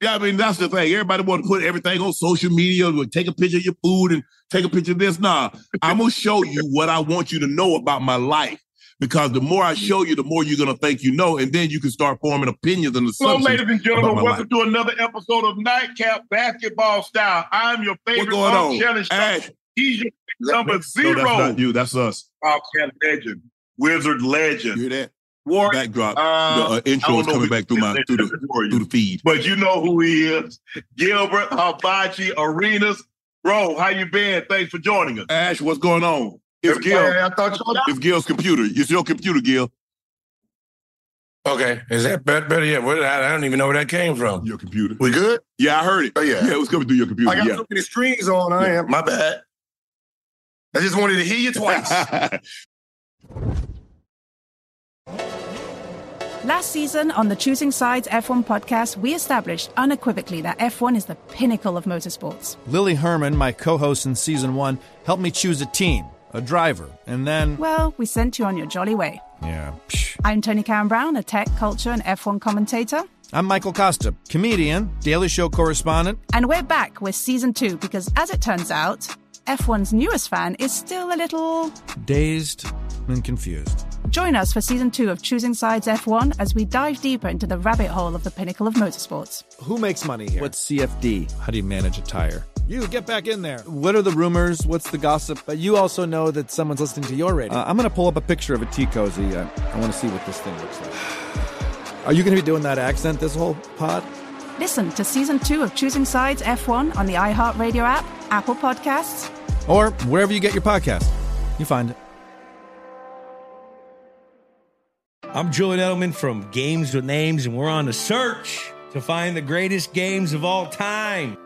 Yeah, I mean that's the thing. Everybody want to put everything on social media, would take a picture of your food and take a picture of this. Nah, [laughs] I'm gonna show you what I want you to know about my life. Because the more I show you, the more you're gonna think you know, and then you can start forming opinions and Hello, assumptions. ladies and gentlemen. Welcome to another episode of Nightcap Basketball Style. I'm your favorite going on? Challenge. Ash. He's your number zero. No, that's not you. That's us. Challenge legend, Wizard legend. You hear that? War Backdrop. Uh, the uh, intro is coming back through my through the through the feed. But you know who he is. Gilbert Hibachi Arenas. Bro, how you been? Thanks for joining us. Ash, what's going on? It's Gil. Hey, I thought y'all- It's Gil's computer. It's your computer, Gil. Okay, is that better? Better yet? Where, I I don't even know where that came from. Your computer. We good? Yeah, I heard it. Oh yeah, Yeah, it was coming through your computer. I got yeah. so many screens on. I am. My bad. I just wanted to hear you twice. [laughs] Last season on the Choosing Sides F1 podcast, we established unequivocally that F1 is the pinnacle of motorsports. Lily Herman, my co host in season one, helped me choose a team, a driver, and then. Well, we sent you on your jolly way. Yeah. psh. I'm Toni Cowan-Brown, a tech, culture, and F1 commentator. I'm Michael Kosta, comedian, Daily Show correspondent. And we're back with season two because, as it turns out, F1's newest fan is still a little. Dazed and confused. Join us for season two of Choosing Sides F1 as we dive deeper into the rabbit hole of the pinnacle of motorsports. Who makes money here? What's CFD? How do you manage a tire? You get back in there. What are the rumors? What's the gossip? But you also know that someone's listening to your radio. Uh, I'm going to pull up a picture of a tea cozy. I, I want to see what this thing looks like. [sighs] Are you going to be doing that accent this whole pod? Listen to season two of Choosing Sides F1 on the iHeartRadio app, Apple Podcasts, or wherever you get your podcast. You find it. I'm Julian Edelman from Games with Names, and we're on a search to find the greatest games of all time.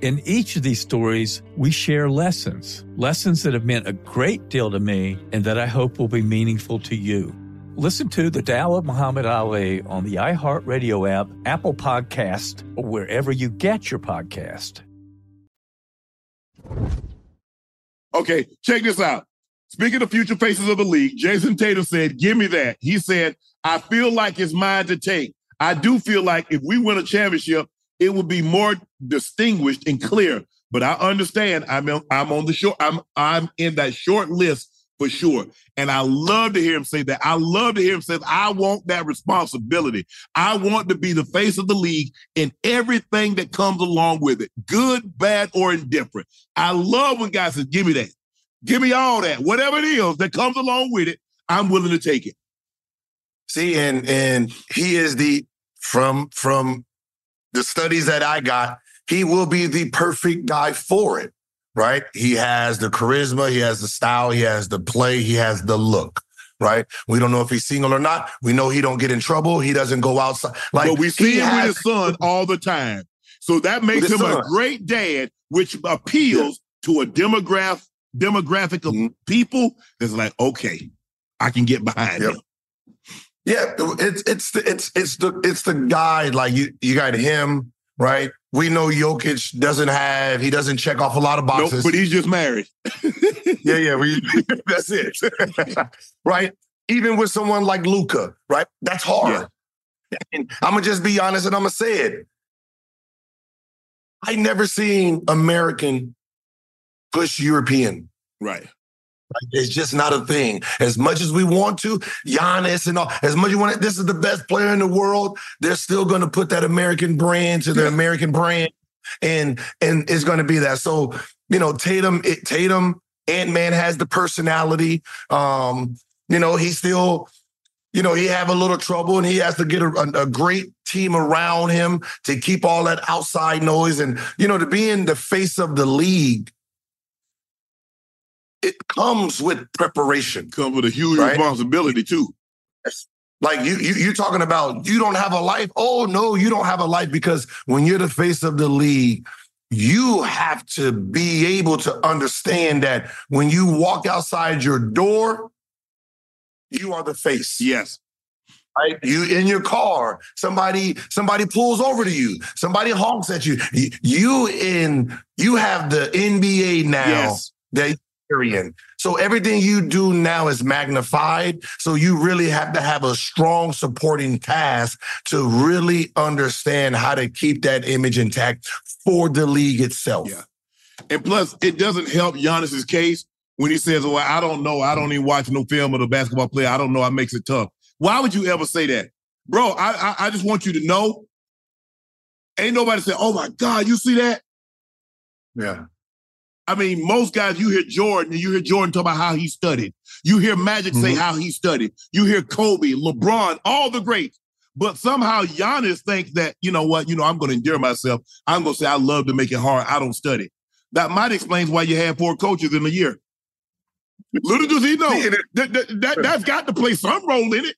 In each of these stories, we share lessons, lessons that have meant a great deal to me and that I hope will be meaningful to you. Listen to The Tao of Muhammad Ali on the iHeartRadio app, Apple Podcast, or wherever you get your podcast. Okay, check this out. Speaking of future faces of the league, Jayson Tatum said, Give me that. He said, I feel like it's mine to take. I do feel like if we win a championship, it would be more distinguished and clear. But I understand I'm in, I'm on the short, I'm I'm in that short list for sure. And I love to hear him say that. I love to hear him say, I want that responsibility. I want to be the face of the league in everything that comes along with it, good, bad, or indifferent. I love when guys say, give me that. Give me all that. Whatever it is that comes along with it, I'm willing to take it. See, and and he is the from from the studies that I got, he will be the perfect guy for it, right? He has the charisma, he has the style, he has the play, he has the look, right? We don't know if he's single or not. We know he don't get in trouble. He doesn't go outside. Like but we see him with his son all the time. So that makes him his a great dad, which appeals to a demographic demographic of Mm-hmm. people that's like, okay, I can get behind him. Yeah, it's it's the it's it's the it's the guy like you you got him right. We know Jokic doesn't have he doesn't check off a lot of Nope, boxes. but he's just married. [laughs] yeah, yeah, we, [laughs] that's it, [laughs] right? Even with someone like Luka, right? That's hard. And I'm gonna just be honest and I'm gonna say it. I never seen American push European. Right. Like, It's just not a thing. As much as we want to, Giannis and all, as much as you want, this is the best player in the world. They're still going to put that American brand to the American brand, and and it's going to be that. So you know, Tatum, it, Tatum, Ant Man has the personality. Um, you know, he still, you know, he have a little trouble, and he has to get a, a, a great team around him to keep all that outside noise, and you know, to be in the face of the league it comes with preparation. Comes with a huge Right? responsibility too. Like you, you, you're talking about you don't have a life. Oh no, you don't have a life because when you're the face of the league, you have to be able to understand that when you walk outside your door, you are the face. Yes. Right? You in your car, somebody somebody pulls over to you, somebody honks at you. You, you in you have the NBA now Yes. that you're. So everything you do now is magnified. So you really have to have a strong supporting cast to really understand how to keep that image intact for the league itself. Yeah. And plus, it doesn't help Giannis's case when he says, "Well, I don't know. I don't even watch no film of the basketball player. I don't know. It makes it tough." Why would you ever say that, bro? I I, I just want you to know. Ain't nobody say, "Oh my God, you see that?" Yeah. I mean, most guys, you hear Jordan, and you hear Jordan talk about how he studied. You hear Magic say Mhm. how he studied. You hear Kobe, LeBron, all the greats. But somehow Giannis thinks that, you know what, you know, I'm going to endure myself. I'm going to say I love to make it hard. I don't study. That might explain why you had four coaches in a year. Little does he know [laughs] that, that, that that's got to play some role in it.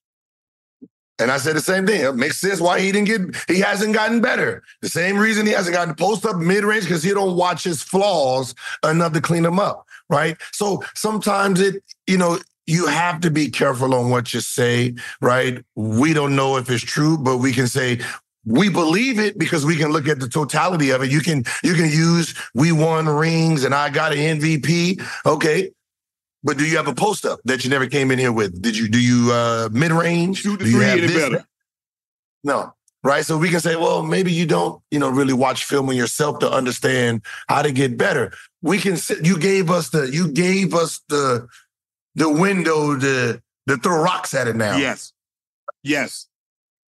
And I said the same thing. It makes sense why he didn't get he hasn't gotten better. The same reason he hasn't gotten post up mid range because he don't watch his flaws enough to clean them up. Right. So sometimes it, you know, you have to be careful on what you say. Right. We don't know if it's true, but we can say we believe it because we can look at the totality of it. You can you can use we won rings and I got an MVP. Okay. But do you have a post up that you never came in here with? Did you do you uh mid range? Shoot the do you three any better. No. Right. So we can say, well, maybe you don't, you know, really watch film on yourself to understand how to get better. We can sit, you gave us the, you gave us the, the window to, to throw rocks at it now. Yes. Yes.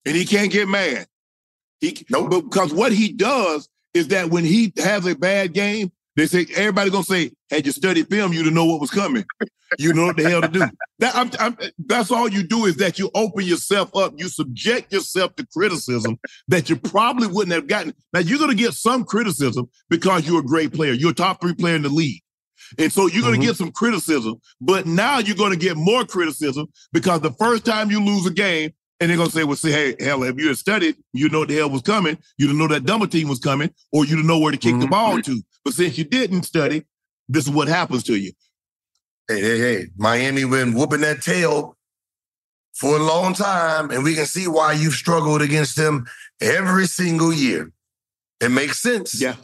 And he can't get mad. He no, because what he does is that when he has a bad game, they say everybody gonna say, "Had you studied film, you'd know what was coming. You know what the hell to do." That I'm, I'm, that's all you do is that you open yourself up. You subject yourself to criticism that you probably wouldn't have gotten. Now you're gonna get some criticism because you're a great player. You're a top three player in the league. And so you're going to mm-hmm. get some criticism, but now you're going to get more criticism because the first time you lose a game, and they're going to say, well, see, hey, hell, if you had studied, you know what the hell was coming. You didn't know that dumber team was coming, or you didn't know where to kick the ball to. But since you didn't study, this is what happens to you. Hey, hey, hey. Miami been whooping that tail for a long time, and we can see why you've struggled against them every single year. It makes sense. Yeah.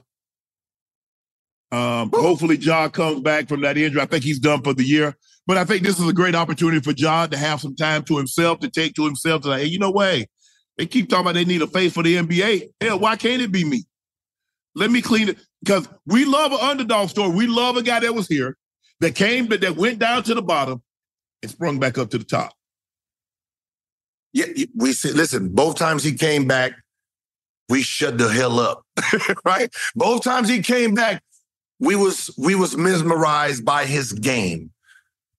Um, hopefully, Ja comes back from that injury. I think he's done for the year. But I think this is a great opportunity for Ja to have some time to himself, to take to himself, to like, hey, you know what? They keep talking about they need a face for the NBA. Hell, why can't it be me? Let me clean it. Because we love an underdog story. We love a guy that was here, that came, that, that went down to the bottom and sprung back up to the top. Yeah, we said, listen, both times he came back, we shut the hell up. [laughs] right? Both times he came back, we was we was mesmerized by his game.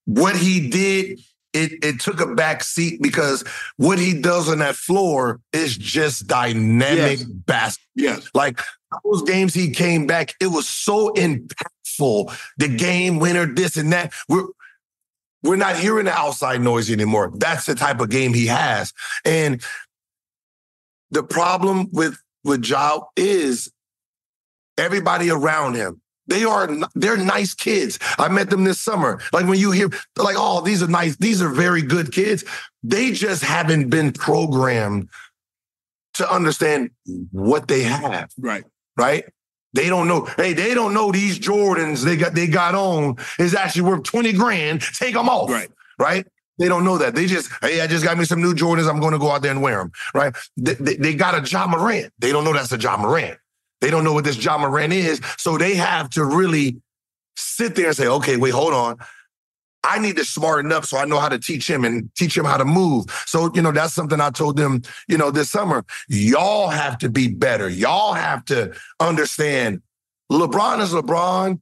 What he did, it it took a back seat because what he does on that floor is just dynamic Yes. basketball. Yes. Like those games he came back, it was so impactful. The game winner, this and that. We're we're not hearing the outside noise anymore. That's the type of game he has. And the problem with with Ja is everybody around him. They are they're nice kids. I met them this summer. Like when you hear like, oh, these are nice, these are very good kids. They just haven't been programmed to understand what they have. Right. Right? They don't know. Hey, they don't know these Jordans they got they got on is actually worth 20 grand. Take them off. Right. Right? They don't know that. They just, hey, I just got me some new Jordans. I'm going to go out there and wear them. Right? They, they, they got a Ja Morant. They don't know that's a Ja Morant. They don't know what this Ja Morant is. So they have to really sit there and say, okay, wait, hold on. I need to smarten up so I know how to teach him and teach him how to move. So, you know, that's something I told them, you know, this summer. Y'all have to be better. Y'all have to understand LeBron is LeBron,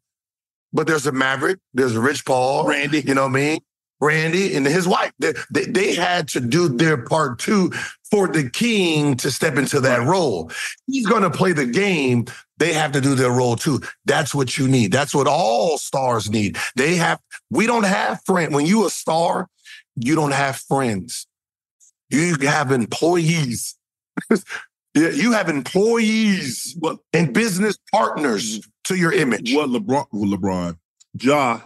but there's a Maverick, there's a Rich Paul, Randy. you know what I mean? Randy and his wife. They, they, they had to do their part too for the king to step into that role. He's going to play the game. They have to do their role too. That's what you need. That's what all stars need. They have, we don't have friends. When you a star, you don't have friends. You have employees. [laughs] Yeah, you have employees and business partners to your image. What LeBron, well, LeBron, Ja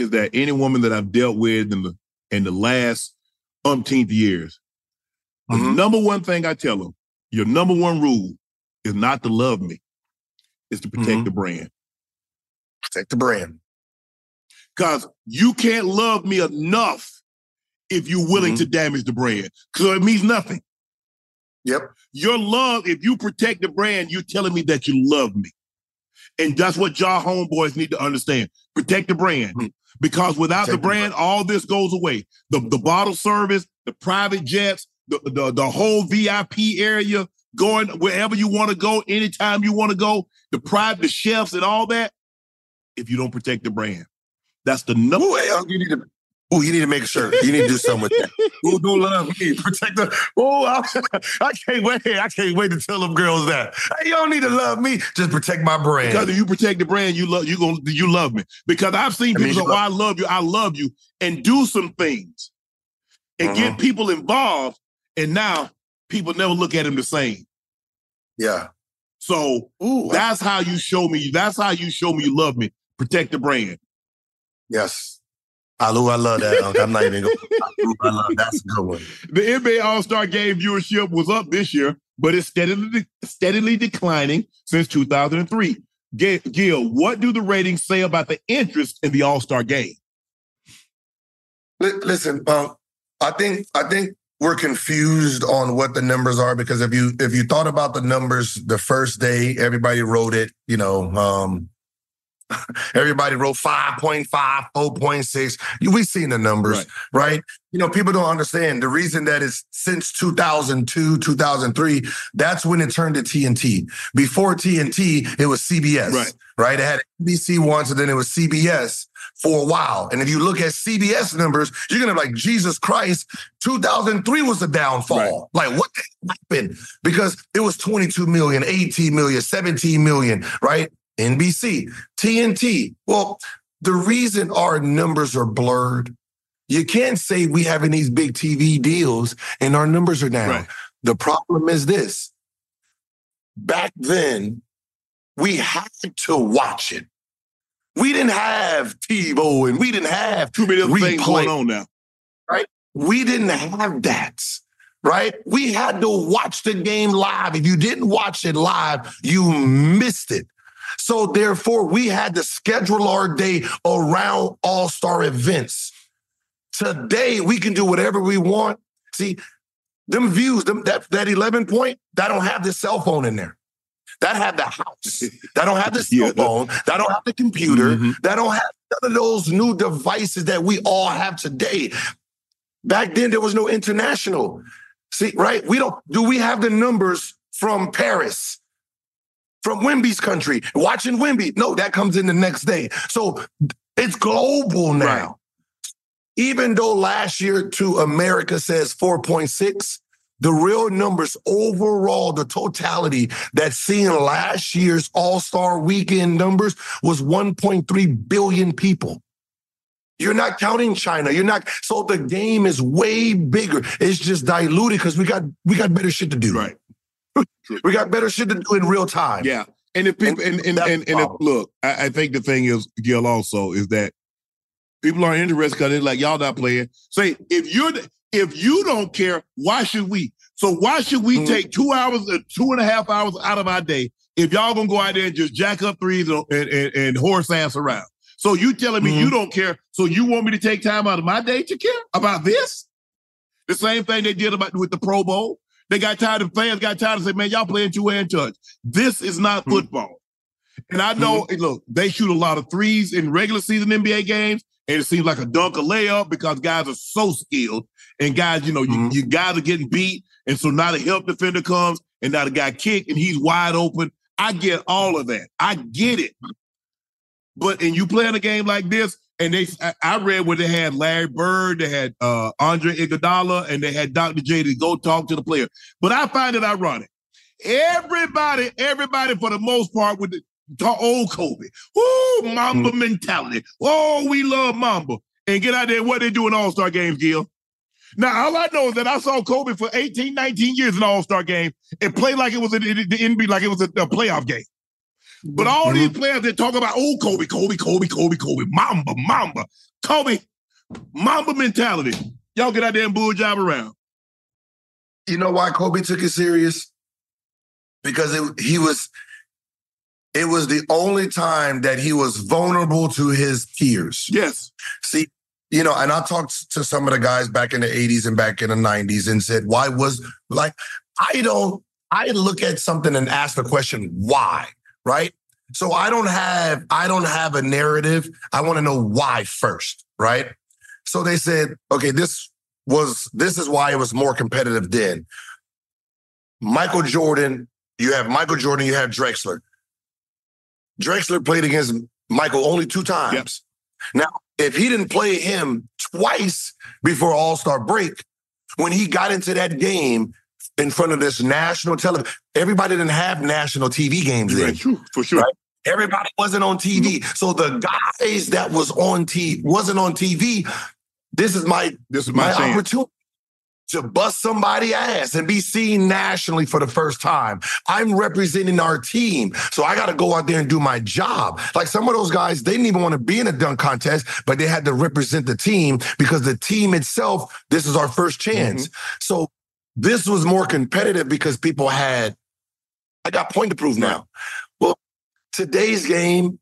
is that any woman that I've dealt with in the in the last umpteenth years, the mm-hmm. number one thing I tell them, your number one rule is not to love me, is to protect mm-hmm. the brand. Protect the brand. Because you can't love me enough if you're willing mm-hmm. to damage the brand. Because it means nothing. Yep. Your love, if you protect the brand, you're telling me that you love me. And that's what y'all homeboys need to understand. Protect the brand. Because without the brand, all this goes away. The, the bottle service, the private jets, the, the, the whole VIP area, going wherever you want to go, anytime you want to go, the private, the chefs and all that, if you don't protect the brand. That's the number. Hey, you need to Oh, you need to make sure. You need to do something with that. Ooh, don't love me. Protect the. Oh, I, [laughs] I can't wait. I can't wait to tell them girls that. Hey, you don't need to love me. Just protect my brand. Because if you protect the brand, you love you gonna you love me. Because I've seen people say, you "Oh, I love you, I love you," and do some things and Uh-huh. get people involved, and now people never look at him the same. Yeah. So Ooh, that's how you show me. That's how you show me you love me. Protect the brand. Yes. I love, I love that. Unc. I'm not even going. I love that's a good one. The NBA All Star Game viewership was up this year, but it's steadily steadily declining since 2003. Ga- Gil, what do the ratings say about the interest in the All Star Game? Li- Listen, um, I think I think we're confused on what the numbers are because if you if you thought about the numbers the first day, everybody wrote it. You know, um, [laughs] everybody wrote 5.5, 4.6. We've seen the numbers, right. You know, people don't understand the reason that is since 2002, 2003, that's when it turned to TNT. Before TNT, it was CBS, Right. right? It had NBC once, and then it was CBS for a while. And if you look at CBS numbers, you're gonna be like, Jesus Christ, 2003 was the downfall. Like, what happened? Because it was 22 million, 18 million, 17 million, right? NBC, TNT. Well, the reason our numbers are blurred, you can't say we having these big TV deals and our numbers are down. The problem is this. Back then, we had to watch it. We didn't have TiVo and we didn't have too many other things going on now. Right? We didn't have that. Right? We had to watch the game live. If you didn't watch it live, you missed it. So therefore, we had to schedule our day around all-star events. Today, we can do whatever we want. See, them views, them, that, that 11 point, that don't have the cell phone in there. That have the house. That don't have the [laughs] cell phone. That don't have the computer. Mm-hmm. That don't have none of those new devices that we all have today. Back then, there was no international. See, right? We don't. Do we have the numbers from Paris, from Wemby's country, watching Wimby? No, that comes in the next day. So it's global now. Even though last year to America says 4.6, the real numbers overall, the totality that's seeing last year's All Star weekend numbers was 1.3 billion people. You're not counting China. You're not. So the game is way bigger. It's just diluted because we got we got better shit to do. Right. We got better shit to do in real time. Yeah. And if people and and, and, and, if, look, I, I think the thing is, Gil, also is that people are interested because they're like, y'all not playing. Say if you're if you don't care, why should we? So why should we take two hours, uh, two and a half hours out of our day if y'all gonna go out there and just jack up threes and, and, and, and horse ass around? So you telling me you don't care? So you want me to take time out of my day to care about this? The same thing they did about with the Pro Bowl. They got tired of fans got tired of saying, "Man, y'all playing two hand touch. This is not hmm. football." And I know, hmm. hey, look, they shoot a lot of threes in regular season NBA games, and it seems like a dunk a layup because guys are so skilled. And guys, you know, you, hmm. you guys are getting beat, and so now the help defender comes, and now the guy kick, and he's wide open. I get all of that. I get it. But and you playing a game like this, and they I- read where they had Larry Bird, they had uh Andre Iguodala, and they had Dr. J to go talk to the player. But I find it ironic. Everybody, everybody for the most part with the old Kobe. Woo, Mamba mentality. Oh, we love Mamba. And get out there, what they do in All-Star games, Gil. Now, all I know is that I saw Kobe for 18, 19 years in All Star game and play like it was in the NBA, like it was a, a playoff game. But all mm-hmm. these players that talk about, oh, Kobe, Kobe, Kobe, Kobe, Kobe, Mamba, Mamba, Kobe, Mamba mentality. Y'all get out there and bull job around. You know why Kobe took it serious? Because it, he was, it was the only time that he was vulnerable to his peers. Yes. See, you know, and I talked to some of the guys back in the 80s and back in the 90s and said, why was like, I don't, I look at something and ask the question, why? Right. So I don't have, I don't have a narrative. I want to know why first. Right. So they said, okay, this was, this is why it was more competitive then. Michael Jordan, you have Michael Jordan, you have Drexler. Drexler played against Michael only two times. Yep. Now, if he didn't play him twice before All Star break, when he got into that game in front of this national television, everybody didn't have national TV games then. Right, for sure. Right? Everybody wasn't on TV. So the guys that was on TV wasn't on TV. This is my this is my, my opportunity to bust somebody ass and be seen nationally for the first time. I'm representing our team. So I got to go out there and do my job. Like some of those guys, they didn't even want to be in a dunk contest, but they had to represent the team because the team itself, this is our first chance. Mm-hmm. So this was more competitive because people had, I got point to prove now. Well, today's game,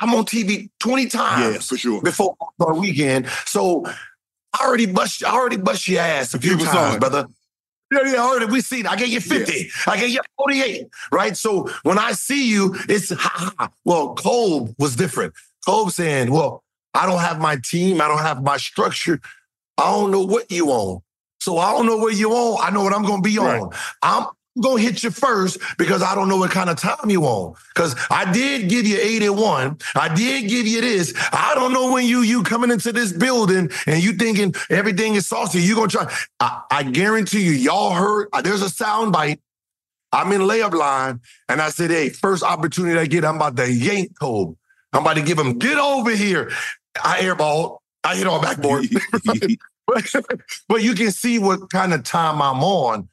I'm on TV 20 times. Yeah, for sure. Before our weekend. So I already bust, I already bust your ass a few times, brother. Yeah, yeah, already we seen. I gave you 50. Yeah. I gave you 48. Right. So when I see you, it's ha ha. Well, Cole was different. Cole saying, Well, I don't have my team, I don't have my structure. I don't know what you on. So I don't know what you on. I know what I'm gonna be right. on. I'm gonna hit you first because I don't know what kind of time you on. Because I did give you 81. I did give you this. I don't know when you you coming into this building and you thinking everything is saucy. You gonna try. I, I guarantee you, y'all heard. Uh, there's a sound bite. I'm in layup line, and I said, "Hey, first opportunity I get, I'm about to yank Kobe. I'm about to give him get over here." I airball. I hit on backboard. [laughs] [laughs] [laughs] but, you can see what kind of time I'm on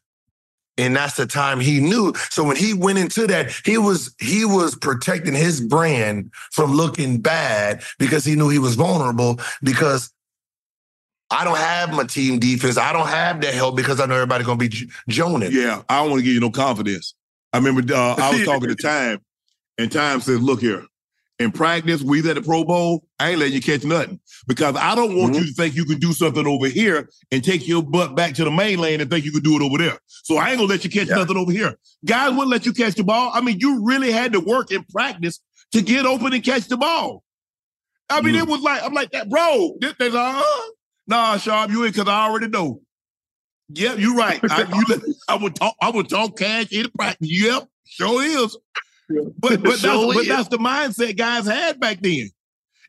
and that's the time he knew so when he went into that he was he was protecting his brand from looking bad because he knew he was vulnerable because I don't have my team defense. I don't have that help because I know everybody's gonna be joning. Yeah, I don't want to give you no confidence. I remember uh, I was talking to [laughs] Time, and Time says, "Look here, in practice, we at the Pro Bowl, I ain't letting you catch nothing because I don't want mm-hmm. you to think you can do something over here and take your butt back to the mainland and think you can do it over there. So I ain't gonna let you catch yeah. nothing over here. Guys wouldn't let you catch the ball. I mean, you really had to work in practice to get open and catch the ball. I mean, mm-hmm. it was like I'm like that, bro. This, like, uh, nah, Sharpe, you in because I already know. Yep, you're right. I, you, [laughs] I would talk. I would talk cash in practice. Yep, sure is. But but, that's, but that's the mindset guys had back then.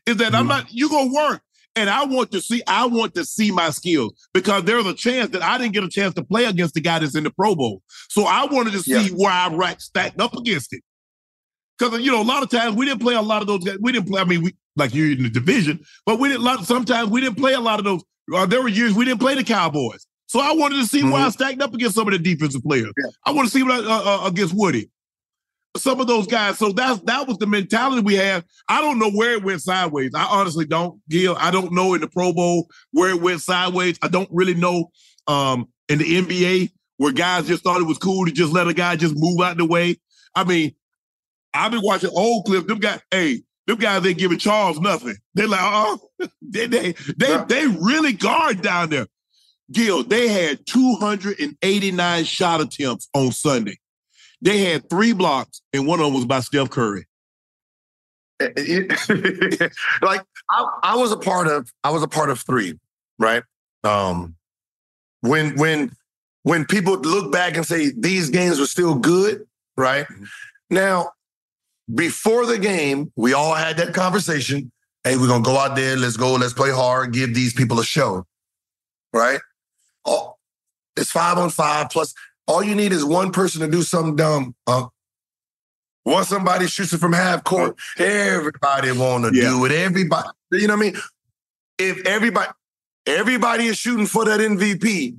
Is that mm-hmm. I'm not you gonna work. And I want to see, I want to see my skills because there's a chance that I didn't get a chance to play against the guy that's in the Pro Bowl. So I wanted to see yeah. where I ranked stacked up against it. Because you know, a lot of times we didn't play a lot of those guys. We didn't play. I mean, we like you're in the division, but we didn't. Lot, sometimes we didn't play a lot of those. Uh, there were years we didn't play the Cowboys. So I wanted to see mm-hmm. where I stacked up against some of the defensive players. Yeah. I want to see what I, uh, uh, against Woody some of those guys. So that's that was the mentality we had. I don't know where it went sideways. I honestly don't, Gil. I don't know in the Pro Bowl where it went sideways. I don't really know um, in the NBA where guys just thought it was cool to just let a guy just move out the way. I mean, I've been watching old clips. Them guys, hey, them guys ain't giving Charles nothing. They're like, oh, [laughs] they they they, they really guard down there. Gil, they had 289 shot attempts on Sunday. They had three blocks, and one of them was by Steph Curry. [laughs] like I, I was a part of, I was a part of three, right? Um, when when when people look back and say these games were still good, right? Mm-hmm. Now, before the game, we all had that conversation. Hey, we're gonna go out there, let's go, let's play hard, give these people a show, right? Oh, it's five on five plus all you need is one person to do something dumb. Uh, once somebody shoots it from half court, everybody want to yeah. do it. Everybody, you know what I mean? If everybody, Everybody is shooting for that MVP.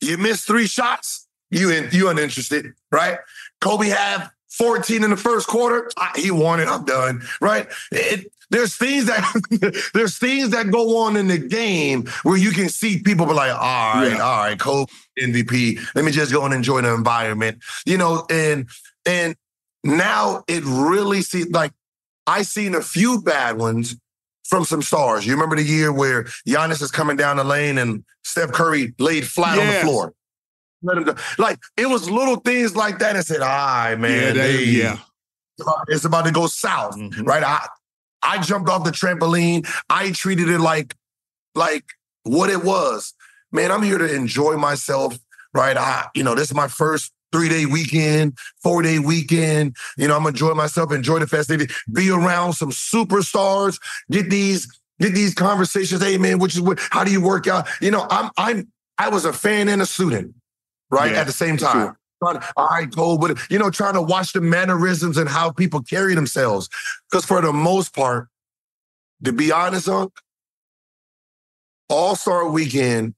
You miss three shots, you in, you uninterested, right? Kobe had 14 in the first quarter. I, he won it. I'm done, right? It, there's things that [laughs] there's things that go on in the game where you can see people be like, all right, Yeah. all right, Kobe MVP. Let me just go and enjoy the environment, you know. And and now it really see like I seen a few bad ones from some stars. You remember the year where Giannis is coming down the lane and Steph Curry laid flat on the floor. Let him go. Like it was little things like that and said, all right, man. Yeah, that- they- yeah. it's about- It's about to go south, mm-hmm. right? I I jumped off the trampoline. I treated it like like what it was. Man, I'm here to enjoy myself, right? I, you know, this is my first three-day weekend, four-day weekend. You know, I'm enjoying myself, enjoy the festivity, be around some superstars, get these, get these conversations. Hey man, which is what how do you work out? You know, I'm I'm I was a fan and a student, right? Yeah, At the same time. sure. All right, go, but you know, trying to watch the mannerisms and how people carry themselves. Because for the most part, to be honest, Unc, All Star Weekend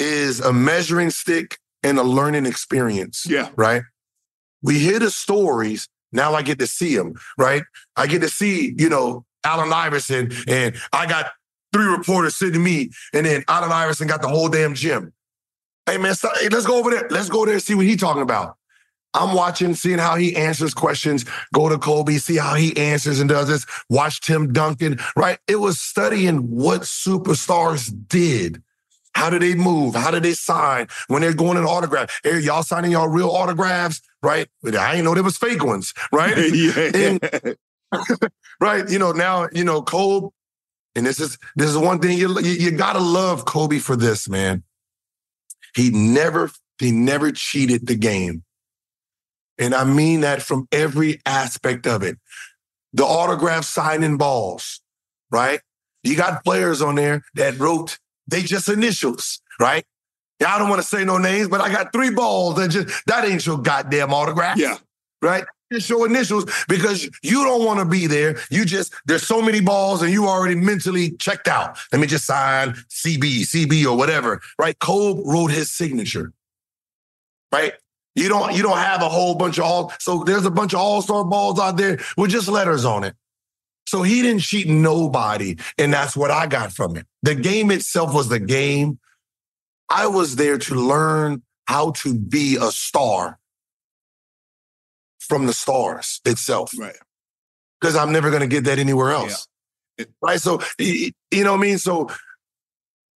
is a measuring stick and a learning experience. Yeah. Right. We hear the stories. Now I get to see them. Right. I get to see, you know, Allen Iverson, and I got three reporters sitting to me, and then Allen Iverson got the whole damn gym. Hey man, stop, hey, let's go over there. Let's go there and see what he's talking about. I'm watching, seeing how he answers questions. Go to Kobe, see how he answers and does this. Watch Tim Duncan, right? It was studying what superstars did. How do they move? How do they sign when they're going an autograph? Hey, y'all signing y'all real autographs, right? I didn't know there was fake ones, right? [laughs] And- [laughs] right? You know, now, you know, Kobe, and this is this is one thing you, you you gotta love Kobe for this, man. He never he never cheated the game. And I mean that from every aspect of it. The autograph signing balls, right? You got players on there that wrote they just initials, right? Yeah, I don't want to say no names, but I got three balls that just that ain't your goddamn autograph. Yeah. Right? Your initials because you don't want to be there. You just there's so many balls and you already mentally checked out. Let me just sign CB, CB or whatever. Right? Kobe wrote his signature. Right? You don't you don't have a whole bunch of all so there's a bunch of all-star balls out there with just letters on it. So he didn't cheat nobody, and that's what I got from it. The game itself was the game. I was there to learn how to be a star from the stars itself. Right. Because I'm never going to get that anywhere else. Right. So, you know what I mean? So,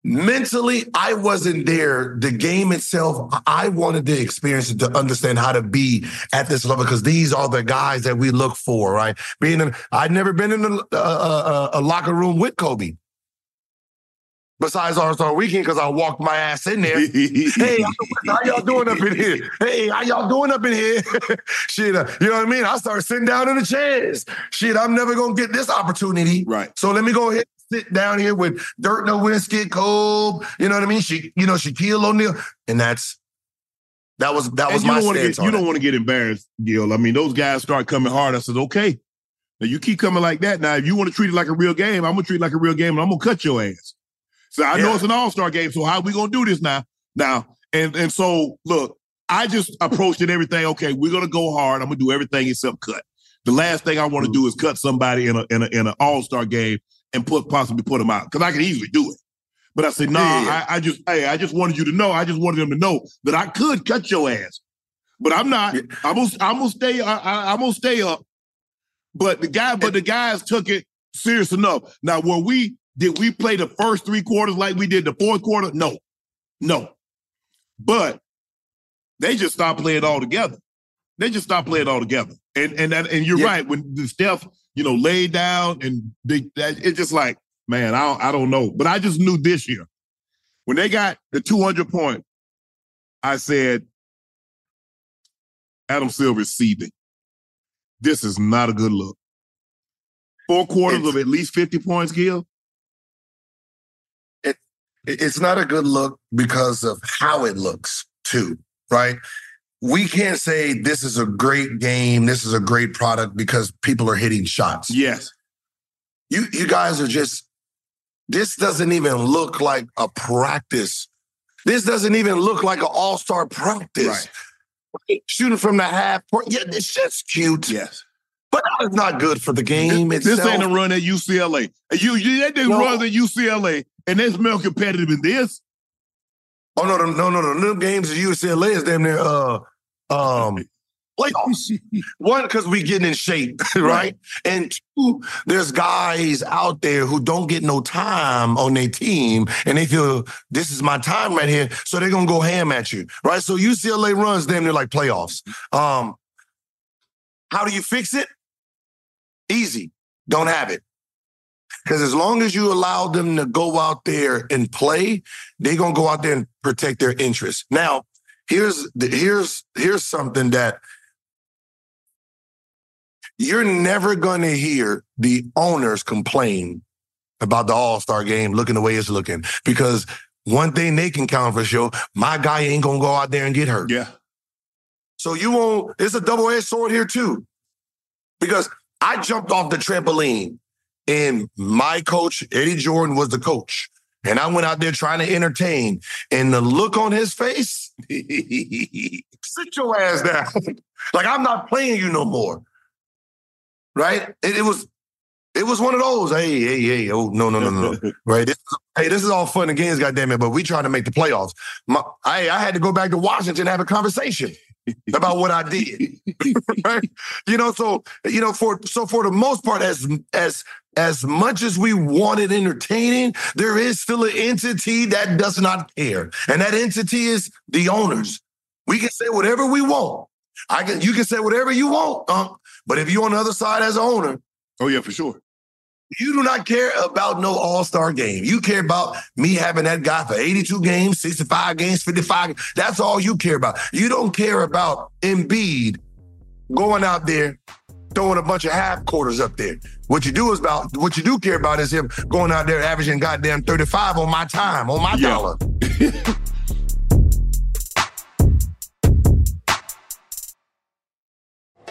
mentally, I wasn't there. The game itself, I- I wanted to experience it to understand how to be at this level because these are the guys that we look for, right? Being in, I'd never been in a, a, a, a locker room with Kobe. Besides All Star Weekend, because I walked my ass in there. hey, how y'all doing up in here? Hey, how y'all doing up in here? [laughs] Shit, uh, you know what I mean? I started sitting down in the chairs. Shit, I'm never gonna get this opportunity. Right. So let me go ahead and sit down here with Dirk Nowitzki, Kobe. You know what I mean? She, you know, Shaquille O'Neal, and that's that was that was and you my don't want to stance get you don't want to get embarrassed, Gil. I mean, those guys start coming hard. I said, okay. Now you keep coming like that. Now, if you want to treat it like a real game, I'm gonna treat it like a real game, and I'm gonna cut your ass. So I know it's an all-star game. So how we gonna do this now? Now, and and so look, I just approached it everything. Okay, we're gonna go hard. I'm gonna do everything except cut. The last thing I want to mm-hmm. do is cut somebody in a in a in an all-star game and put possibly put them out because I can easily do it. But I said, no, Yeah, yeah. I, I just hey, I just wanted you to know. I just wanted them to know that I could cut your ass, but I'm not. I'm gonna I'm gonna stay. I, I'm gonna stay up. But the guy, but the guys took it serious enough. Now, were we did we play the first three quarters like we did the fourth quarter? No, no. But they just stopped playing altogether. They just stopped playing altogether. And and that, and you're Yeah. right when the Steph, you know, laid down and they, that, it's just like, man, I don't, I don't know. But I just knew this year when they got the 200 point, I said, Adam Silver is seething. This is not a good look. Four quarters of at least 50 points, Gil. It, it's not a good look because of how it looks too, right? We can't say this is a great game, this is a great product because people are hitting shots. Yes. You you guys are just this doesn't even look like a practice. This doesn't even look like an all star practice. Right. Shooting from the half court. Yeah, this just cute. Yes. But it's not good for the game This, itself. this ain't a run at UCLA. You, you they No. run at UCLA, and it's more competitive than this. Oh no, no, no, no, no. Them games at UCLA is damn near uh um playoffs. [laughs] One, because we getting in shape, [laughs] right? And two, there's guys out there who don't get no time on their team and they feel this is my time right here. So they're gonna go ham at you. Right. So UCLA runs damn near like playoffs. Um, how do you fix it? Easy. Don't have it. Because as long as you allow them to go out there and play, they're gonna go out there and protect their interests. Now, here's the, here's here's something that you're never gonna hear the owners complain about the All-Star game looking the way it's looking. Because one thing they can count for sure, my guy ain't gonna go out there and get hurt. Yeah. So you won't, it's a double-edged sword here too. Because I jumped off the trampoline and my coach, Eddie Jordan, was the coach. And I went out there trying to entertain. And the look on his face, [laughs] sit your ass down. [laughs] like I'm not playing you no more. Right? It, it was it was one of those. Hey, hey, hey. Oh, no, no, no, no. no. [laughs] right. This, hey, this is all fun and games, goddamn it. But we trying to make the playoffs. My, I, I had to go back to Washington and have a conversation about what I did. [laughs] right? You know, so you know, for so for the most part, as as as much as we wanted entertaining, there is still an entity that does not care, and that entity is the owners. We can say whatever we want. I can, you can say whatever you want, um, but if you're on the other side as an owner, oh yeah, for sure. You do not care about no All Star game. You care about me having that guy for 82 games, 65 games, 55. That's all you care about. You don't care about Embiid going out there throwing a bunch of half quarters up there. What you do is about what you do care about is him going out there averaging goddamn 35 on my time, on my Yeah. dollar. [laughs]